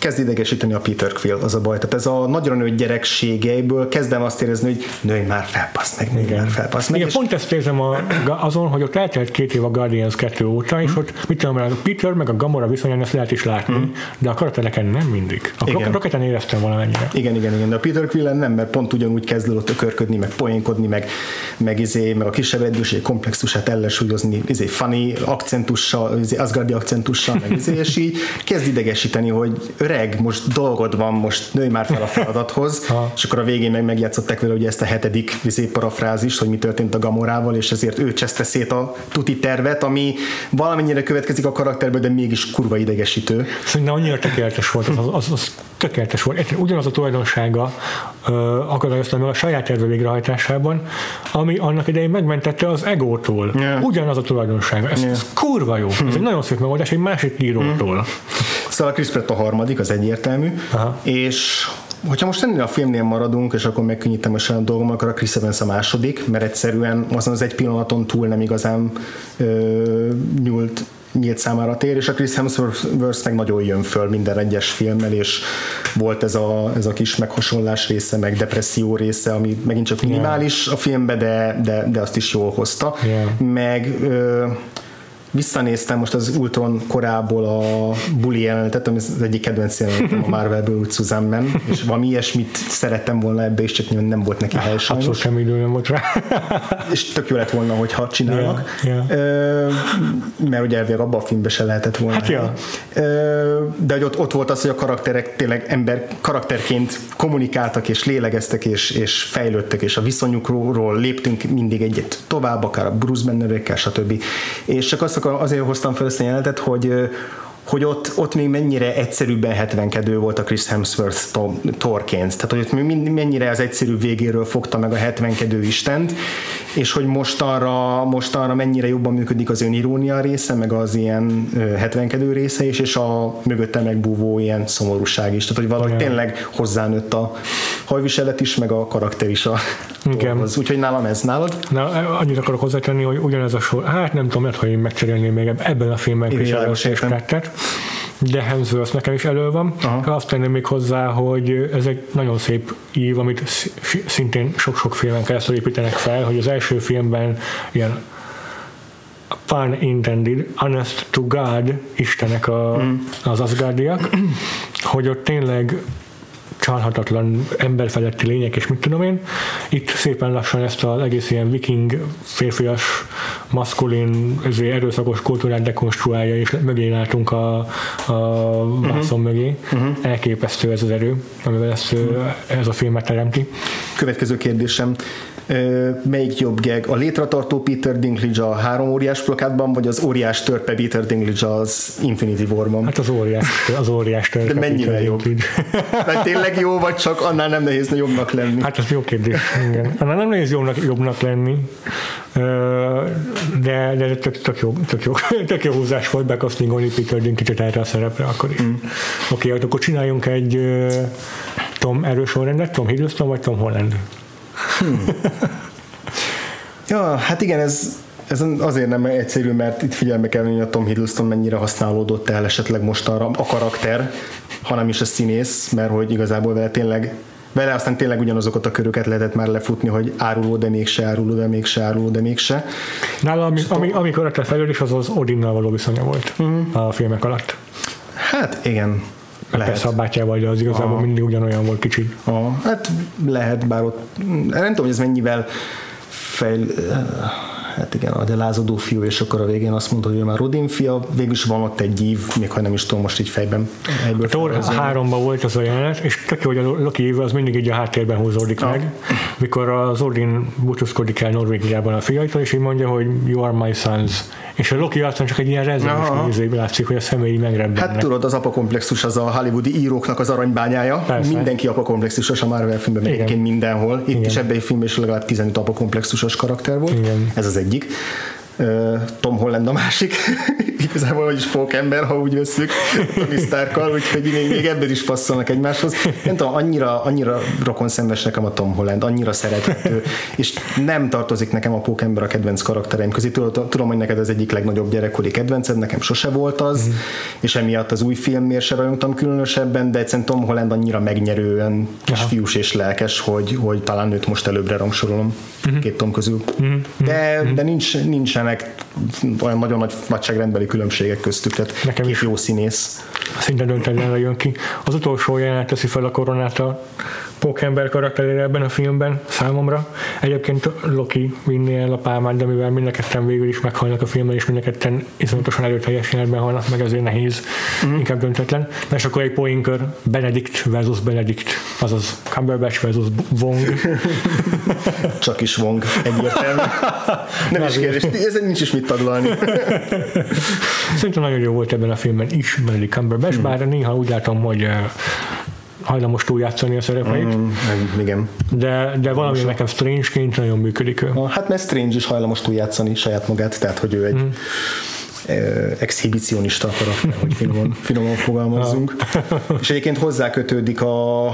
kezd idegesíteni a Peter Quill, az a baj. Tehát ez a nagyra nőtt gyerekségeiből kezdem azt érezni, hogy nőj már fel, passz meg, nőj már fel, passz meg. Igen, és pont ezt érzem a, azon, hogy ott eltelt két év a Guardians 2 óta, és ott mit tudom, a Peter meg a Gamora viszonyán ezt lehet is látni, de a karaktereken nem mindig. A Igen. Rocketen éreztem valamennyire. Igen, igen, igen, de a Peter Quillen nem, mert pont ugyanúgy kezd el ott ökörködni, meg poénkodni, meg, meg, izé, meg a kisebb edőség komplexusát ellensúlyozni, izé, funny akcentussal, izé, Asgardi akcentussal, meg izé, és így kezd idegesíteni, hogy öreg, most dolgod van, most nőj már fel a feladathoz, és akkor a végén meg megjátszották vele ugye ezt a hetedik izé, parafrázist, hogy mi történt a Gamorával, és ezért ő cseszte szét a tuti tervet, ami valamennyire következik a karakterből, de mégis kurva idegesítő. Szerintem annyira tökéletes volt, az, az, az, tökéletes volt. Egyszerűen Ugyanaz a tulajdonsága ö, akadályozta meg a saját terve végrehajtásában, ami annak idején megmentette az egótól. Yeah. Ugyanaz a tulajdonsága. Ez, Yeah. ez kurva jó. Ez egy nagyon szép megoldás egy másik írótól. Szóval a Chris Pratt a harmadik, az egyértelmű, Aha. és hogyha most ennél a filmnél maradunk, és akkor megkönnyítem a saját dolgom, akkor a Chris Evans a második, mert egyszerűen azon az egy pillanaton túl nem igazán ö, nyúlt nyílt számára tér, és a Chris Hemsworth meg nagyon jön föl minden egyes filmmel, és volt ez a, ez a kis meghasonlás része, meg depresszió része, ami megint csak minimális a filmbe, de, de, de azt is jól hozta. Yeah. Meg ö, visszanéztem most az Ultron korából a buli jelenetet, ami az egyik kedvenc jelenetem a Marvelből, úgy Susan Man, és valami ilyesmit szerettem volna ebbe, és csak nyilván nem volt neki hely Abszolút sajnos, semmi idő nem volt rá. és tök jó lett volna, hogyha csinálnak, Yeah, Ö, mert ugye elvileg abban a filmben se lehetett volna. Hát ja. De hogy ott, ott volt az, hogy a karakterek tényleg ember karakterként kommunikáltak, és lélegeztek, és, és fejlődtek, és a viszonyukról léptünk mindig egyet tovább, akár a Bruce Bannerekkel, stb. És csak azt azért hoztam fel ezt a jelenetet, hogy hogy ott, ott még mennyire egyszerűbben hetvenkedő volt a Chris Hemsworth to- torként. Tehát, hogy ott még mennyire az egyszerű végéről fogta meg a hetvenkedő istent, és hogy mostanra, mostanra mennyire jobban működik az önirónia része, meg az ilyen ö, hetvenkedő része is, és a mögötte megbúvó ilyen szomorúság is. Tehát, hogy valahogy Igen. tényleg hozzánőtt a hajviselet is, meg a karakter is a Igen. dolghoz. Úgyhogy nálam ez nálad. Na, annyit akarok hozzátenni, hogy ugyanez a sor, hát nem tudom, lehet, hogy én megcserélném még eb- ebben a filmben Chris Evans és. De Hemsworth nekem is elő van. Aha. Azt tenném még hozzá, hogy ez egy nagyon szép ív, amit sz- szintén sok-sok filmen keresztül építenek fel, hogy az első filmben ilyen pun intended, honest to God istenek a, az Asgardiak, hogy ott tényleg csalhatatlan emberfeletti lények, és mit tudom én. Itt szépen lassan ezt az egész ilyen viking, férfias, maszkulin, ezért erőszakos kultúrát dekonstruálja, és mögé látunk a, a vászon mögé. Elképesztő ez az erő, amivel ezt, ez a filmet teremti. Következő kérdésem. Melyik jobb geg? A létratartó Peter Dinklage a három óriás plakátban, vagy az óriás törpe Peter Dinklage az Infinity War-ban? Hát az óriás, az óriás törpe, De mennyire Peter jobb? Mert tényleg jó, vagy csak annál nem nehéz jobbnak lenni? Hát ez jó kérdés. Igen. Annál nem nehéz jobbnak, jobbnak lenni, de, de tök, tök, jó, tök, jó, tök jó húzás volt bekasztingolni Peter Dinklage-et erre a szerepre akkor is. Mm. Oké, okay, akkor csináljunk egy Tom erős sorrendet, Tom Hiddleston vagy Tom Holland? Ja, hát igen, ez, ez azért nem egyszerű, mert itt figyelme kell venni, hogy a Tom Hiddleston mennyire használódott el esetleg mostanra a karakter, hanem is a színész, mert hogy igazából vele tényleg vele aztán tényleg ugyanazokat a köröket lehetett már lefutni, hogy áruló, de mégse áruló, de mégse áruló, de mégse. Nála, ami, ami, ami karakter fejlődés, az az Odinnal való viszonya volt uh-huh. a filmek alatt. Hát igen, lehet. Persze a bátyával, de az igazából Aha. mindig ugyanolyan volt kicsit. A, hát lehet, bár ott nem tudom, hogy ez mennyivel fejl, hát igen, a lázadó fiú, és akkor a végén azt mondta, hogy ő már Rodin fia, végülis van ott egy ív, még ha nem is tudom most így fejben. Egyből A Thor felhozni. 3 volt az a jelenet, és tök jó, hogy a Loki éve az mindig így a háttérben húzódik Ah. meg, mikor az Odin búcsúzkodik el Norvégiában a fiaitól, és így mondja, hogy you are my sons. És a Loki aztán csak egy ilyen Aha. nézői látszik, hogy a személyi megrebbennek. Hát tudod, az apakomplexus az a hollywoodi íróknak az aranybányája. Persze. Mindenki apakomplexusos a Marvel filmben, mindenhol. Itt Igen. is ebben a filmben is legalább 15 apakomplexusos karakter volt. Igen. Ez az egyik. Tom Holland a másik, igazából vagyis pókember, ha úgy veszük, Tony Starkkal, úgyhogy még, még ebből is passzolnak egymáshoz. Nem tudom, annyira, annyira rokon szembes nekem a Tom Holland, annyira szerethető, és nem tartozik nekem a pókember a kedvenc karaktereim közé. Tudom, hogy neked ez egyik legnagyobb gyerekkori kedvenced, nekem sose volt az, mm. és emiatt az új filmért se rajongtam különösebben, de egyszerűen Tom Holland annyira megnyerően kis fiús és lelkes, hogy, hogy talán őt most előbbre rangsorolom uh-huh. két Tom közül. Uh-huh. De, de nincs, nincsenek olyan nagyon nagy nagyságrendbeli különbségek köztük, tehát Nekem is jó színész. Szinte döntetlenre jön ki. Az utolsó jelenet teszi fel a koronát a Pókember karakterére ebben a filmben számomra. Egyébként Loki vinni el a pálmát, de mivel mind végül is meghalnak a filmben, és mind a ketten iszonyatosan erőteljes jelenetben halnak, meg ezért nehéz, mm. inkább döntetlen. És akkor egy poinkör Benedict versus Benedict, azaz Cumberbatch versus Wong. Csak is Wong, egyértelmű. Nem is kérdés, ez nincs is mit taglalni. Szerintem nagyon jó volt ebben a filmben is Benedict Cumberbatch, mm. bár néha úgy látom, hogy eh, hajlamos túljátszani a szerepeit. Mm, igen. De, de valami Most nekem Strange-ként nagyon működik ő. Hát mert Strange is hajlamos túljátszani saját magát, tehát hogy ő egy mm exhibicionista karakter, hogy finoman, finoman fogalmazzunk. és egyébként hozzá kötődik a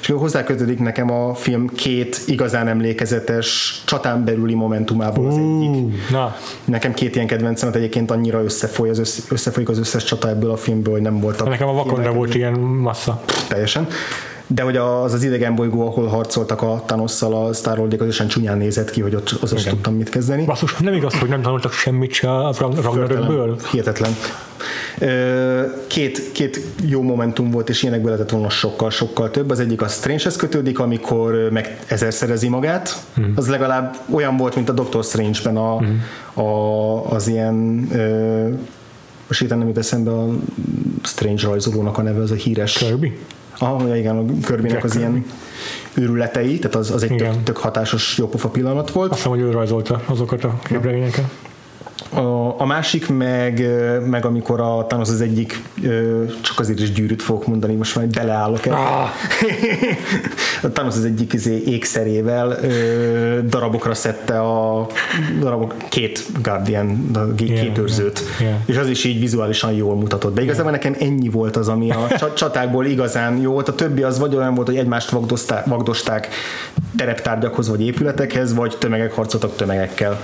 és hozzá kötődik nekem a film két igazán emlékezetes csatán belüli momentumából az egyik. Na. Nekem két ilyen kedvencem, egyébként annyira összefoly az össze, összefolyik az összes csata ebből a filmből, hogy nem voltak. Nekem a vakondra volt ilyen massza. Teljesen de hogy az az idegen bolygó, ahol harcoltak a Thanosszal, a star az csúnyán nézett ki, hogy ott az is tudtam mit kezdeni. Basszus, nem igaz, hogy nem tanultak semmit se a Ragnarökből? Hihetetlen. Két, két jó momentum volt, és ilyenekből lehetett volna sokkal, sokkal több. Az egyik a Strange-hez kötődik, amikor meg szerezi magát. Hmm. Az legalább olyan volt, mint a Doctor Strange-ben a, hmm. a, az ilyen most hirtelen nem jut eszembe a Strange rajzolónak a neve, az a híres Kirby? Ah, igen, a Körbinek az ilyen őrületei, tehát az, az egy tök, tök hatásos jópofa pillanat volt. Azt hiszem, hogy ő rajzolta azokat a képregényeket. A, a másik meg, meg amikor a, talán az egyik, csak azért is gyűrűt fogok mondani, most már beleállok el. Ah. talán az az egyik izé, ékszerével darabokra szedte a darabok két Guardian, két yeah, őrzőt. Yeah, yeah. És az is így vizuálisan jól mutatott. De igazából yeah. nekem ennyi volt az, ami a csatákból igazán jó volt. A többi az vagy olyan volt, hogy egymást vagdosták, vagdosták tereptárgyakhoz vagy épületekhez, vagy tömegek harcoltak tömegekkel.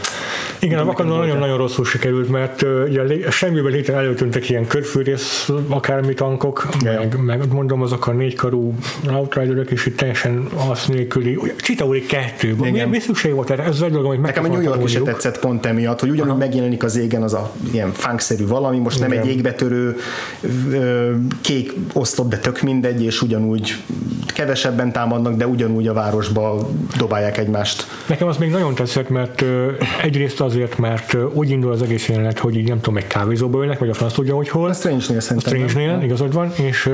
Igen, a vakondon nagyon-nagyon rosszul sikerült, mert ugye semmiből létre előtűntek ilyen körfűrész, akármi tankok, yeah. meg, meg, mondom, azok a négykarú Outriderök, és itt teljesen az nélküli, Csitauri kettő, mi, mi szükség volt erre? Ez egy dolog, amit Nekem a New York is tetszett pont emiatt, hogy ugyanúgy Aha. megjelenik az égen az a ilyen funkszerű valami, most Igen. nem egy égbetörő kék oszlop, de tök mindegy, és ugyanúgy kevesebben támadnak, de ugyanúgy a városba dobálják egymást. Nekem az még nagyon tetszett, mert egyrészt azért, mert úgy indul az egész jelenet, hogy így nem tudom, egy kávézóba ülnek, vagy a franc tudja, hogy hol. A Strange-nél szerintem. A Strange-nél, igazad van, és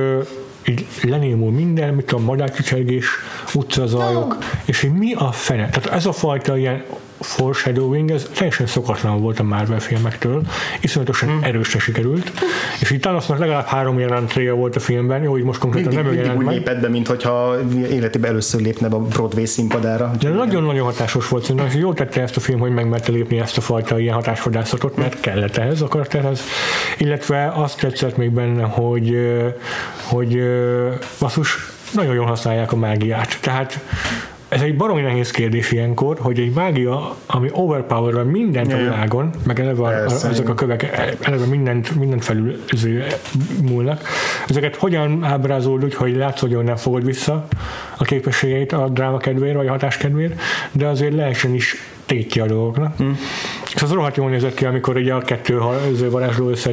így lenémul minden, mit a madárcsicsergés, utcazajok, no. és hogy mi a fene. Tehát ez a fajta ilyen foreshadowing, ez teljesen szokatlan volt a Marvel filmektől, iszonyatosan mm. erősre sikerült, és itt Thanosnak legalább három jelentréje volt a filmben, jó, hogy most konkrétan mindig, nem jelent úgy lépett be, mint hogyha életében először lépne a Broadway színpadára. De nagyon-nagyon hatásos volt, szerintem, és jó tette ezt a film, hogy megmerte lépni ezt a fajta ilyen hatásvadászatot, mert kellett ehhez a karakterhez, illetve azt tetszett még benne, hogy, hogy basszus, nagyon jól használják a mágiát. Tehát ez egy baromi nehéz kérdés ilyenkor, hogy egy mágia, ami overpower mindent a világon, meg eleve a, ezek a kövek eleve mindent, mindent felül múlnak, ezeket hogyan ábrázol úgy, hogy látsz, hogy nem fogod vissza a képességeit a dráma kedvéért, vagy a hatás kedvéért, de azért lehessen is tétje a dolgoknak. Mm. És az rohadt jól nézett ki, amikor ugye a kettő varázsló össze,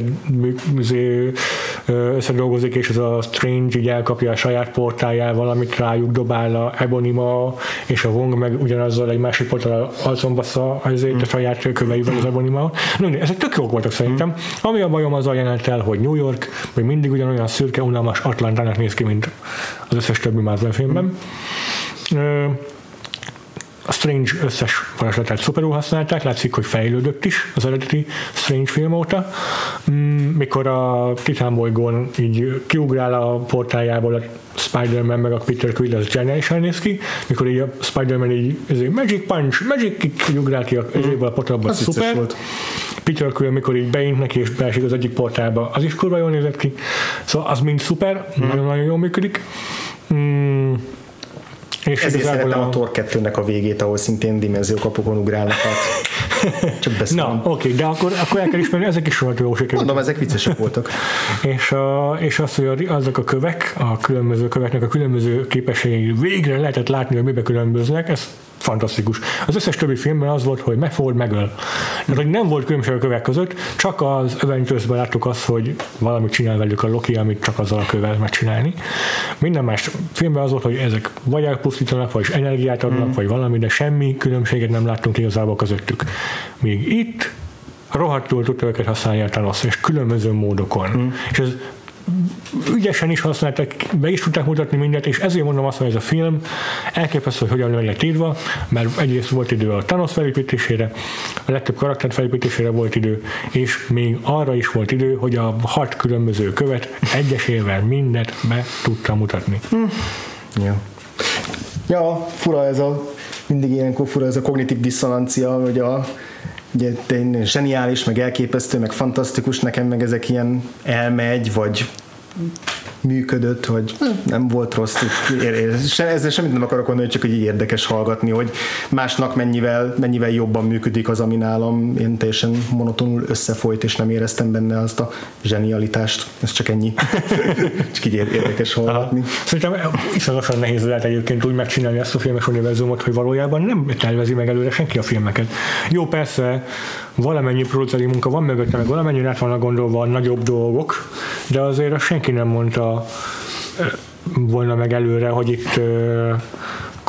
összedolgozik, és ez a Strange így elkapja a saját portájával, amit rájuk dobál a Ebonima, és a Wong meg ugyanazzal egy másik portál azon bassza azért a saját köveivel az Ebonima. No, ezek tök jók voltak szerintem. Mm. Ami a bajom azzal jelent el, hogy New York még mindig ugyanolyan szürke, unalmas Atlantának néz ki, mint az összes többi Marvel filmben. Mm a Strange összes varázslatát szuperul használták, látszik, hogy fejlődött is az eredeti Strange film óta. Mm, mikor a Titan bolygón így kiugrál a portájából a Spider-Man meg a Peter Quill, az zseniálisan néz ki, mikor így a Spider-Man így így Magic Punch, Magic Kick, ugrál ki a, mm. a portálba, szuper. Volt. Peter Quill, mikor így beint neki és beesik az egyik portába, az is kurva jól nézett ki. Szóval az mind szuper, mm. nagyon-nagyon jól működik. Mm, és Ezért szeretem a... a Thor 2-nek a végét, ahol szintén dimenziókapokon ugrálnak át. Csak beszélem. Na, oké, okay, de akkor, akkor el kell ismerni, ezek is rohadt jó sikerült. Mondom, ezek viccesek voltak. és, a, és az, hogy azok a kövek, a különböző köveknek a különböző képességei végre lehetett látni, hogy mibe különböznek, ez fantasztikus. Az összes többi filmben az volt, hogy megfogod, megöl. Tehát, hogy nem volt különbség a kövek között, csak az avengers láttuk azt, hogy valamit csinál velük a Loki, amit csak azzal a kövvel megcsinálni. Minden más filmben az volt, hogy ezek vagy elpusztítanak, vagy energiát adnak, mm. vagy valami, de semmi különbséget nem láttunk igazából közöttük. Míg itt rohadtul tudta őket használni a Thanos, és különböző módokon. Mm. És ez ügyesen is használták, be is tudták mutatni mindent, és ezért mondom azt, hogy ez a film elképesztő, hogy hogyan lett írva, mert egyrészt volt idő a Thanos felépítésére, a legtöbb karakter felépítésére volt idő, és még arra is volt idő, hogy a hat különböző követ egyesével mindent be tudta mutatni. Hm. Ja. ja, fura ez a mindig ilyenkor fura ez a kognitív diszonancia, hogy a ugye zseniális, meg elképesztő, meg fantasztikus, nekem meg ezek ilyen elmegy, vagy működött, hogy nem volt rossz. Se, ezzel semmit nem akarok mondani, csak hogy érdekes hallgatni, hogy másnak mennyivel, mennyivel jobban működik az, ami nálam én teljesen monotonul összefolyt, és nem éreztem benne azt a zsenialitást. Ez csak ennyi. csak így érdekes hallgatni. Szerintem iszonyatosan nehéz lehet egyébként úgy megcsinálni ezt a filmes univerzumot, hogy valójában nem tervezi meg előre senki a filmeket. Jó, persze, valamennyi produceri munka van mögötte, meg valamennyi át vannak gondolva a nagyobb dolgok, de azért azt senki nem mondta volna meg előre, hogy itt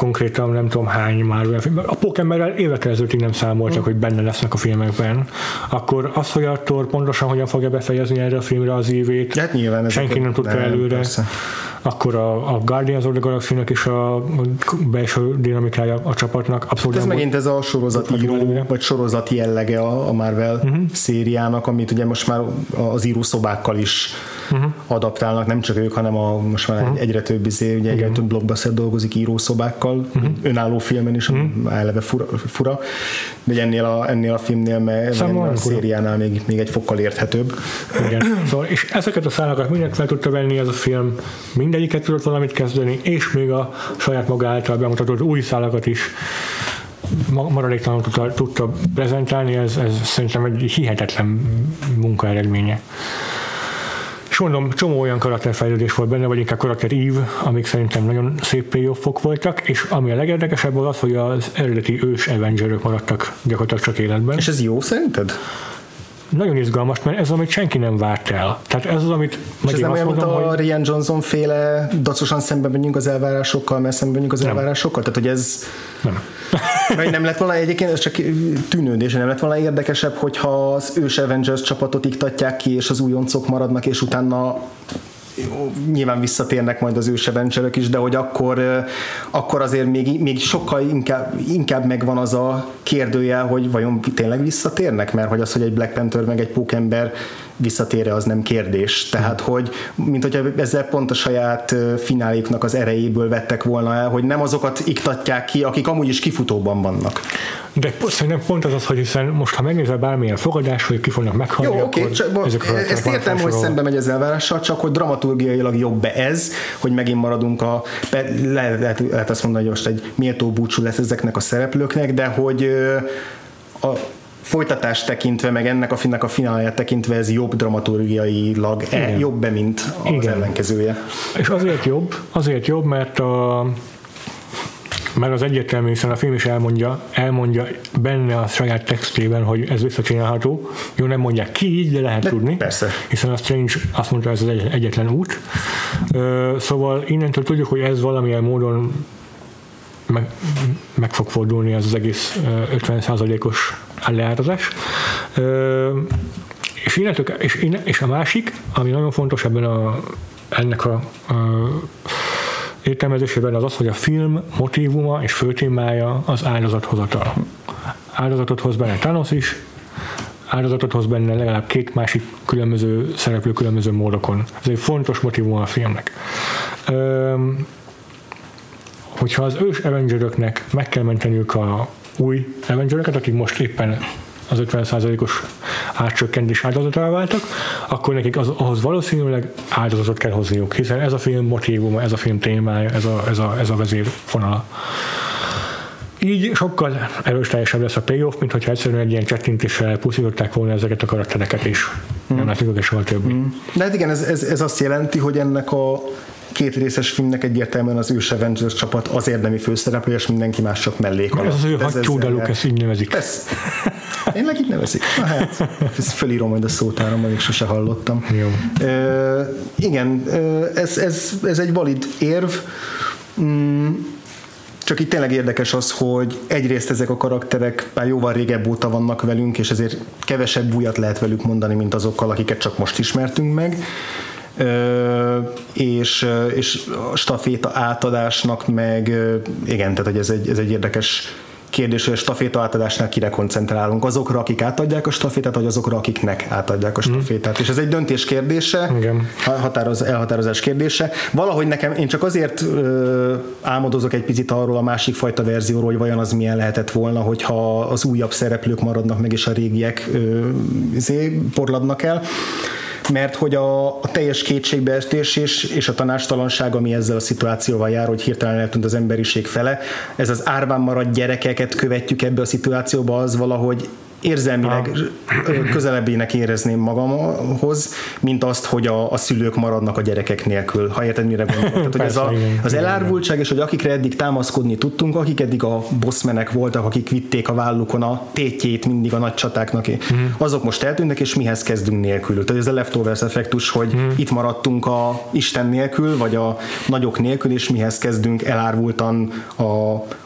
konkrétan nem tudom hány már A Pokémonrel évekkel ezelőttig nem számoltak, mm. hogy benne lesznek a filmekben. Akkor az, hogy a Thor pontosan hogyan fogja befejezni erre a filmre az évét, hát nyilván senki nem tudta nem, előre. Persze akkor a, a Guardians of the galaxy is a belső dinamikája a csapatnak abszolút Ez megint ez a sorozatíró, vagy sorozati jellege a, a Marvel uh-huh. szériának, amit ugye most már az írószobákkal is uh-huh. adaptálnak, nem csak ők, hanem a, most már uh-huh. egyre több izé, ugye egyre több blockbuster dolgozik írószobákkal, uh-huh. önálló filmen is, uh-huh. eleve fura, fura, de ennél a, ennél a filmnél, mert ennél a szériánál még, még egy fokkal érthetőbb. Igen. Szóval, és ezeket a szálakat mindent fel tudta venni ez a film, mindegyiket tudott valamit kezdeni, és még a saját maga által bemutatott új szálakat is maradéktalanul tudta, tudta prezentálni, ez, ez szerintem egy hihetetlen munka eredménye. És mondom, csomó olyan karakterfejlődés volt benne, vagy inkább karakter ív, amik szerintem nagyon szép payoffok voltak, és ami a legérdekesebb az, hogy az eredeti ős Avengerök maradtak gyakorlatilag csak életben. És ez jó szerinted? Nagyon izgalmas, mert ez, amit senki nem várt el. Tehát ez az, amit És ez nem olyan, mint a hogy... Rian Johnson féle dacosan szembe menjünk az elvárásokkal, mert szembe menjünk az nem. elvárásokkal? Tehát, hogy ez... Nem. Vagy nem lett volna egyébként, ez csak tűnődés, nem lett volna érdekesebb, hogyha az ős Avengers csapatot iktatják ki, és az újoncok maradnak, és utána nyilván visszatérnek majd az ősebencserek is, de hogy akkor, akkor azért még, még sokkal inkább, inkább megvan az a kérdőjel, hogy vajon tényleg visszatérnek, mert hogy az, hogy egy Black Panther meg egy pókember visszatére az nem kérdés. Tehát, hogy mint hogyha ezzel pont a saját fináléknak az erejéből vettek volna el, hogy nem azokat iktatják ki, akik amúgy is kifutóban vannak. De szerintem pont az az, hogy hiszen most, ha megnézel bármilyen fogadás, hogy ki fognak meghalni, Jó, oké, okay, ezt értem, hogy szembe megy az elvárással, csak hogy dramaturgiailag jobb ez, hogy megint maradunk a, lehet, lehet, lehet azt mondani, hogy most egy méltó búcsú lesz ezeknek a szereplőknek, de hogy a, folytatást tekintve, meg ennek a filmnek a finálját tekintve ez jobb dramaturgiailag, e, jobb be, mint az Igen. ellenkezője. És azért jobb, azért jobb, mert a mert az egyértelmű, hiszen a film is elmondja, elmondja benne a saját textében, hogy ez visszacsinálható. Jó, nem mondják ki így, de lehet de tudni. Persze. Hiszen a Strange azt mondta, ez az egyetlen út. Szóval innentől tudjuk, hogy ez valamilyen módon meg, meg fog fordulni az, az egész 50%-os leárazás. És, innentől, és, és a másik, ami nagyon fontos ebben a, ennek a, a értelmezésében az az, hogy a film motivuma és főtémája az áldozathozatal. Áldozatot hoz benne Thanos is, áldozatot hoz benne legalább két másik különböző szereplő különböző módokon. Ez egy fontos motivum a filmnek. Öm, hogyha az ős Avengeröknek meg kell menteniük a új Avengeröket, akik most éppen az 50%-os átcsökkentés áldozatává váltak, akkor nekik az, ahhoz valószínűleg áldozatot kell hozniuk, hiszen ez a film motivuma, ez a film témája, ez a, ez a, ez a vezérfonala. Így sokkal erősteljesebb lesz a payoff, mint hogyha egyszerűen egy ilyen csettintéssel puszították volna ezeket a karaktereket is. Mm. Nem látjuk őket soha többé. Mm. De hát igen, ez, ez, ez azt jelenti, hogy ennek a két részes filmnek egyértelműen az ős Avengers csapat az érdemi főszereplő, és mindenki más csak mellék Ez az ő hattyúdaluk, ezt így nevezik. Ez, én meg így nevezik. Na hát, ezt fölírom majd a szótára, még sose hallottam. Jó. Uh, igen, ez, ez, ez egy valid érv. Mm, csak itt tényleg érdekes az, hogy egyrészt ezek a karakterek már jóval régebb óta vannak velünk, és ezért kevesebb újat lehet velük mondani, mint azokkal, akiket csak most ismertünk meg. És, és a staféta átadásnak meg, igen, tehát hogy ez egy, ez egy érdekes kérdés, hogy a staféta átadásnál kire koncentrálunk. Azokra, akik átadják a stafétát, vagy azokra, akiknek átadják a stafétát. Mm. És ez egy döntés kérdése, Igen. Határoz, elhatározás kérdése. Valahogy nekem, én csak azért ö, álmodozok egy picit arról a másik fajta verzióról, hogy vajon az milyen lehetett volna, hogyha az újabb szereplők maradnak meg, és a régiek ö, izé, porladnak el mert hogy a, a teljes kétségbeestés és, és a tanástalanság, ami ezzel a szituációval jár, hogy hirtelen eltűnt az emberiség fele, ez az árván maradt gyerekeket követjük ebbe a szituációba, az valahogy érzelmileg közelebbének érezném magamhoz, mint azt, hogy a, a szülők maradnak a gyerekek nélkül. Ha érted, mire gondolok. Tehát, hogy ez a, az elárvultság, és hogy akikre eddig támaszkodni tudtunk, akik eddig a bossmenek voltak, akik vitték a vállukon a tétjét mindig a nagy csatáknak, mm. azok most eltűnnek, és mihez kezdünk nélkül. Tehát ez a leftovers effektus, hogy mm. itt maradtunk a Isten nélkül, vagy a nagyok nélkül, és mihez kezdünk elárvultan a,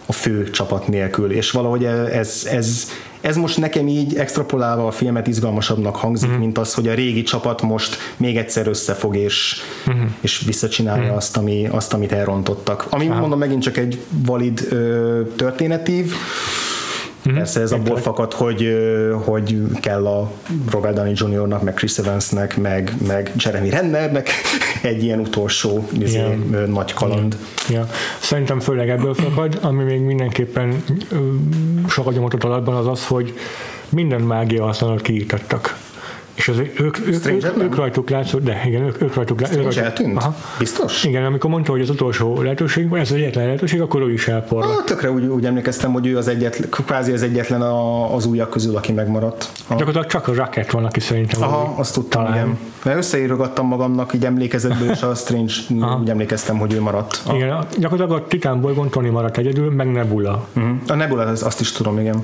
a fő csapat nélkül. És valahogy ez, ez, ez most nekem így extrapolálva a filmet izgalmasabbnak hangzik, mm. mint az, hogy a régi csapat most még egyszer összefog és, mm. és visszacsinálja mm. azt, ami, azt, amit elrontottak. Ami Aha. mondom megint csak egy valid ö, történetív, Mm-hmm. Persze ez abból fakad, hogy, hogy kell a Robert Downey Jr.-nak, meg Chris Evansnek, meg, meg Jeremy Rennernek egy ilyen utolsó izé, nagy kaland. Ja. Szerintem főleg ebből fakad, ami még mindenképpen sokat nyomott alatban az az, hogy minden mágia használat kiírtattak és az, ők, ők, ők, ők rajtuk látszott, de igen, ők, ők rajtuk látszott. eltűnt? Aha. Biztos? Igen, amikor mondta, hogy az utolsó lehetőség, ez az egyetlen lehetőség, akkor ő is elporlott. Ah, tökre úgy, úgy emlékeztem, hogy ő az egyetlen, kvázi az egyetlen a, az újak közül, aki megmaradt. Gyakorlatilag csak a Rocket van, aki szerintem. Aha, azt tudtam, talán. igen. Mert összeírogattam magamnak így emlékezetből, és a Strange Aha. úgy emlékeztem, hogy ő maradt. Ah. Igen, gyakorlatilag a Titán bolygón Tony maradt egyedül, meg Nebula. Uh-huh. A Nebula, azt is tudom, igen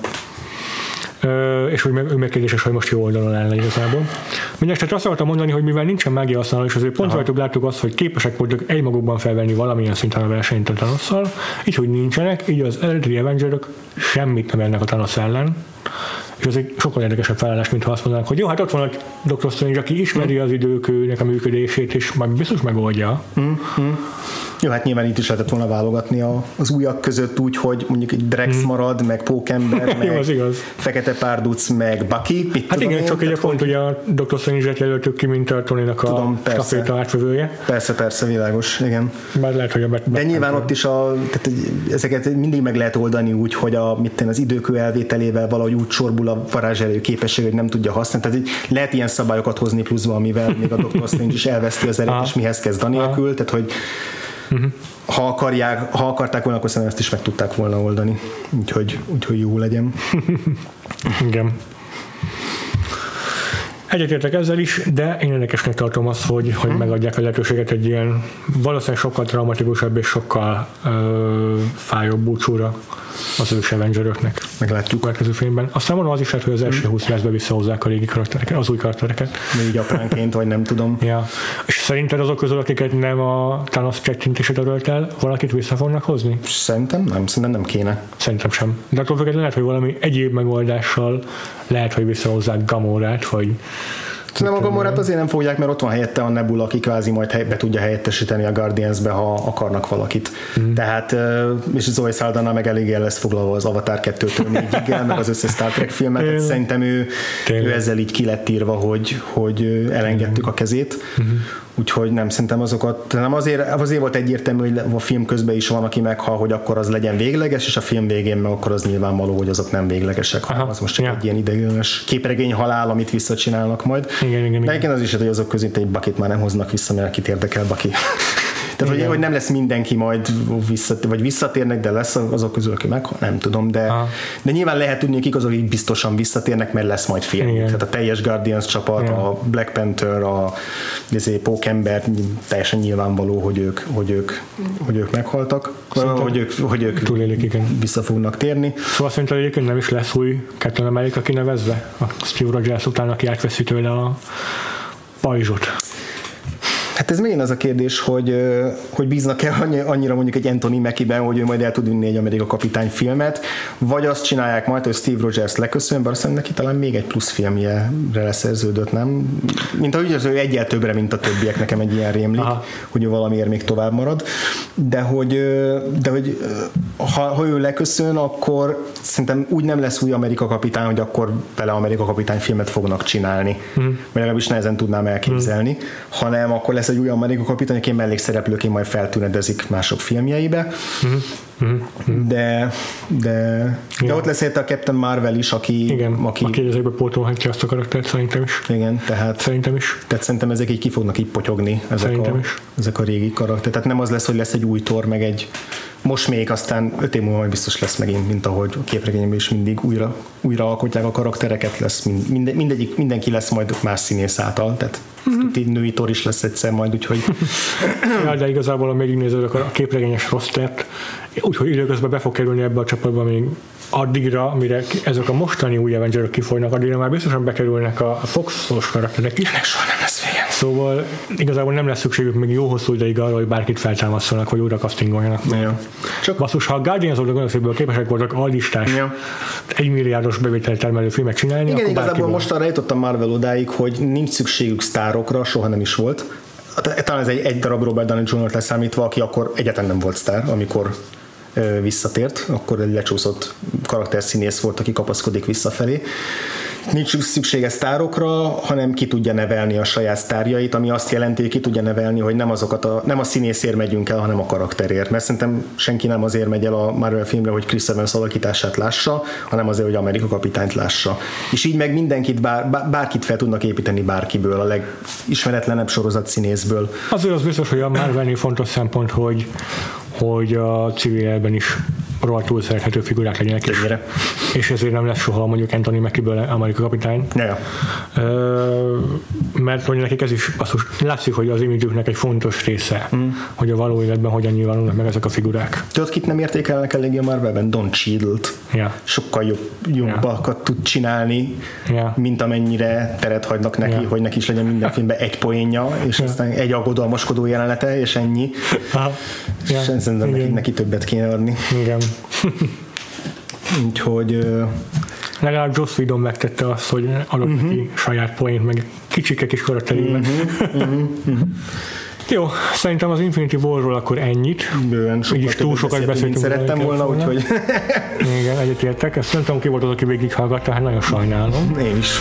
és hogy ő megkérdéses, hogy most jó oldalon áll igazából. Mindenesetre azt akartam mondani, hogy mivel nincsen mágia használó, és azért pont rajtuk láttuk azt, hogy képesek voltak egymagukban felvenni valamilyen szinten a versenyt a Thanosszal, így, hogy nincsenek, így az eredeti Avengerök semmit nem ennek a Thanos ellen, és ez egy sokkal érdekesebb felállás, mint ha azt mondanák, hogy jó, hát ott van a Dr. Strange, aki ismeri az időkőnek a működését, és majd biztos megoldja. Mm-hmm. Jó, hát nyilván itt is lehetett volna válogatni a, az újak között úgy, hogy mondjuk egy Drex hmm. marad, meg Pókember, meg Jó, az igaz. Fekete Párduc, meg Bucky. Mit hát igen, én, csak egy pont ugye a Dr. Strange-et jelöltük ki, mint a Tony-nak a staféta átvevője. Persze, persze, világos, igen. Már lehet, hogy a bet- De nyilván ott is a, tehát ezeket mindig meg lehet oldani úgy, hogy a, mit az időkő elvételével valahogy úgy sorbul a varázselő képesség, hogy nem tudja használni. Tehát lehet ilyen szabályokat hozni pluszba, amivel még a Dr. Strange is elveszti az erőt, és mihez kezd anélkül. Tehát, hogy Uh-huh. Ha, akarják, ha akarták volna, akkor szerintem ezt is meg tudták volna oldani. Úgyhogy, úgyhogy jó legyen. Igen. Egyetértek ezzel is, de én érdekesnek tartom azt, hogy, hogy hmm. megadják a lehetőséget egy ilyen valószínűleg sokkal traumatikusabb és sokkal ö, fájóbb búcsúra az ős Avengeröknek. Meglátjuk. A következő filmben. Aztán mondom az is lehet, hogy az első 20 percben visszahozzák a régi karaktereket, az új karaktereket. Még apránként, vagy nem tudom. Ja. És szerinted azok közül, akiket nem a Thanos csettintését adott el, valakit vissza fognak hozni? Szerintem nem, szerintem nem kéne. Szerintem sem. De akkor lehet, hogy valami egyéb megoldással lehet, hogy visszahozzák Gamorát, vagy Nem a Gamorát azért nem fogják, mert ott van helyette a Nebula, aki kvázi majd be tudja helyettesíteni a Guardians-be, ha akarnak valakit. Mm. Tehát, és Zoe Saldana meg elég el lesz foglalva az Avatar 2-től 4 meg az összes Star Trek filmet, tehát szerintem ő, ő ezzel így ki lett írva, hogy, hogy elengedtük a kezét. Mm-hmm úgyhogy nem szerintem azokat, nem azért, azért volt egyértelmű, hogy a film közben is van, aki meghal, hogy akkor az legyen végleges, és a film végén meg akkor az nyilvánvaló, hogy azok nem véglegesek, hanem az most csak ja. egy ilyen ideiglenes képregény halál, amit visszacsinálnak majd. Igen, igen, igen. De az is, hogy azok között egy bakit már nem hoznak vissza, mert akit érdekel baki. Tehát, hogy, hogy, nem lesz mindenki majd visszatér, vagy visszatérnek, de lesz azok közül, aki meg, nem tudom, de, de nyilván lehet tudni, hogy kik azok, akik biztosan visszatérnek, mert lesz majd film. Igen. Tehát a teljes Guardians csapat, Igen. a Black Panther, a izé, Pókember, teljesen nyilvánvaló, hogy ők, hogy ők, hogy ők meghaltak, Szerintem hogy ők, hogy ők túlélik, igen. vissza fognak térni. Szóval szerintem egyébként nem is lesz új Captain America kinevezve, a Steve Rogers után, aki átveszi tőle a pajzsot. Hát ez még az a kérdés, hogy, hogy bíznak-e annyira mondjuk egy Anthony Mackie-ben, hogy ő majd el tud vinni egy Amerika kapitány filmet, vagy azt csinálják majd, hogy Steve Rogers leköszön, bár azt neki talán még egy plusz filmje leszerződött, nem? Mint ahogy az ő egyel többre, mint a többiek, nekem egy ilyen rémlik, Aha. hogy ő valamiért még tovább marad. De hogy, de hogy ha, ha ő leköszön, akkor szerintem úgy nem lesz új Amerika kapitány, hogy akkor vele Amerika kapitány filmet fognak csinálni. Mm. Mert legalábbis nehezen tudnám elképzelni, mm. hanem akkor lesz egy új Amerika kapitány, aki mellékszereplőként majd feltűnedezik mások filmjeibe. Mm-hmm. De, de, de ott lesz a Captain Marvel is, aki... Igen, aki, aki ezekben pótolhatja azt a karaktert, szerintem is. Igen, tehát... Szerintem is. Tehát szerintem ezek így ki fognak így potyogni, ezek, a, is. ezek a régi karakterek. Tehát nem az lesz, hogy lesz egy új tor, meg egy most még, aztán öt év múlva majd biztos lesz megint, mint ahogy a képregényben is mindig újra, újra alkotják a karaktereket, lesz mind, mindegyik, mindenki lesz majd más színész által, tehát mm-hmm. női tor is lesz egyszer majd, úgyhogy... ja, de igazából, ha végignézed a képregényes rostert, úgyhogy időközben be fog kerülni ebbe a csapatba még addigra, mire ezek a mostani új avengers kifolynak, addigra már biztosan bekerülnek a Fox-os karakterek is. Ennek soha nem lesz vége. Szóval igazából nem lesz szükségük még jó hosszú ideig arra, hogy bárkit feltámasztanak, vagy újra castingoljanak. Ja. Csak basszus, ha a Guardians of the Galaxy-ből képesek voltak a listás ja. egy milliárdos bevételt termelő filmet csinálni, Igen, akkor igazából most arra jutottam Marvel odáig, hogy nincs szükségük sztárokra, soha nem is volt. Talán ez egy, egy darab Robert Downey Jr. leszámítva, aki akkor egyáltalán nem volt sztár, amikor visszatért, akkor egy lecsúszott karakterszínész volt, aki kapaszkodik visszafelé nincs szüksége sztárokra, hanem ki tudja nevelni a saját sztárjait, ami azt jelenti, hogy ki tudja nevelni, hogy nem, azokat a, nem a színészért megyünk el, hanem a karakterért. Mert szerintem senki nem azért megy el a Marvel filmre, hogy Chris Evans alakítását lássa, hanem azért, hogy Amerika kapitányt lássa. És így meg mindenkit, bár, bárkit fel tudnak építeni bárkiből, a legismeretlenebb sorozat színészből. Azért az biztos, hogy a Marvelnél fontos szempont, hogy, hogy a civilben is rohadtul szerethető figurák legyenek. És, és ezért nem lesz soha mondjuk Anthony Mackie-ből Amerika kapitány. Ja, ja. Ö, mert hogy nekik ez is basszus, látszik, hogy az imidzsüknek egy fontos része, mm. hogy a való életben hogyan nyilvánulnak meg ezek a figurák. Tudod, kit nem értékelnek eléggé a Marvelben? Don Cheadle-t. Ja. Sokkal jobb, jobbakat ja. tud csinálni, ja. mint amennyire teret hagynak neki, ja. hogy neki is legyen minden filmben egy poénja, és ja. aztán egy aggodalmaskodó jelenete, és ennyi. Aha. Ja. És szerintem neki, neki többet kéne adni. Igen. Úgyhogy legalább Joss Whedon megtette azt, hogy adott uh-huh. neki saját poént, meg kicsike kis karakterében. Uh-huh. Uh-huh. Uh-huh. Jó, szerintem az Infinity War-ról akkor ennyit. Bőven, sokkal is túl sokat beszéltünk. Szerettem volna, úgyhogy... Igen, egyetértek. Ezt nem tudom, ki volt az, aki végighallgatta, hát nagyon sajnálom. Én is.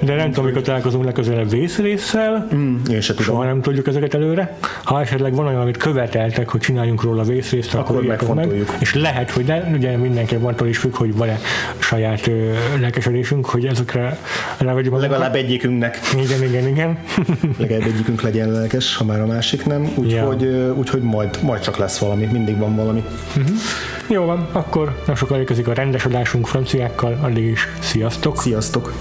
De nem tudom, mikor találkozunk legközelebb vészrészsel. Mm, én se tudom. Soha nem tudjuk ezeket előre. Ha esetleg van olyan, amit követeltek, hogy csináljunk róla vészrészt, akkor, akkor megfontoljuk. Meg. És lehet, hogy ne, ugye mindenki attól is függ, hogy van-e saját ö, lelkesedésünk, hogy ezekre rávegyük magunkat. Legalább egyikünknek. Igen, igen, igen. Legalább egyikünk legyen lelkes, ha már a másik nem. Úgyhogy ja. úgy, majd, majd csak lesz valami, mindig van valami. Uh-huh. Jó van, akkor nem sokára a rendes adásunk franciákkal, addig is sziasztok! Sziasztok!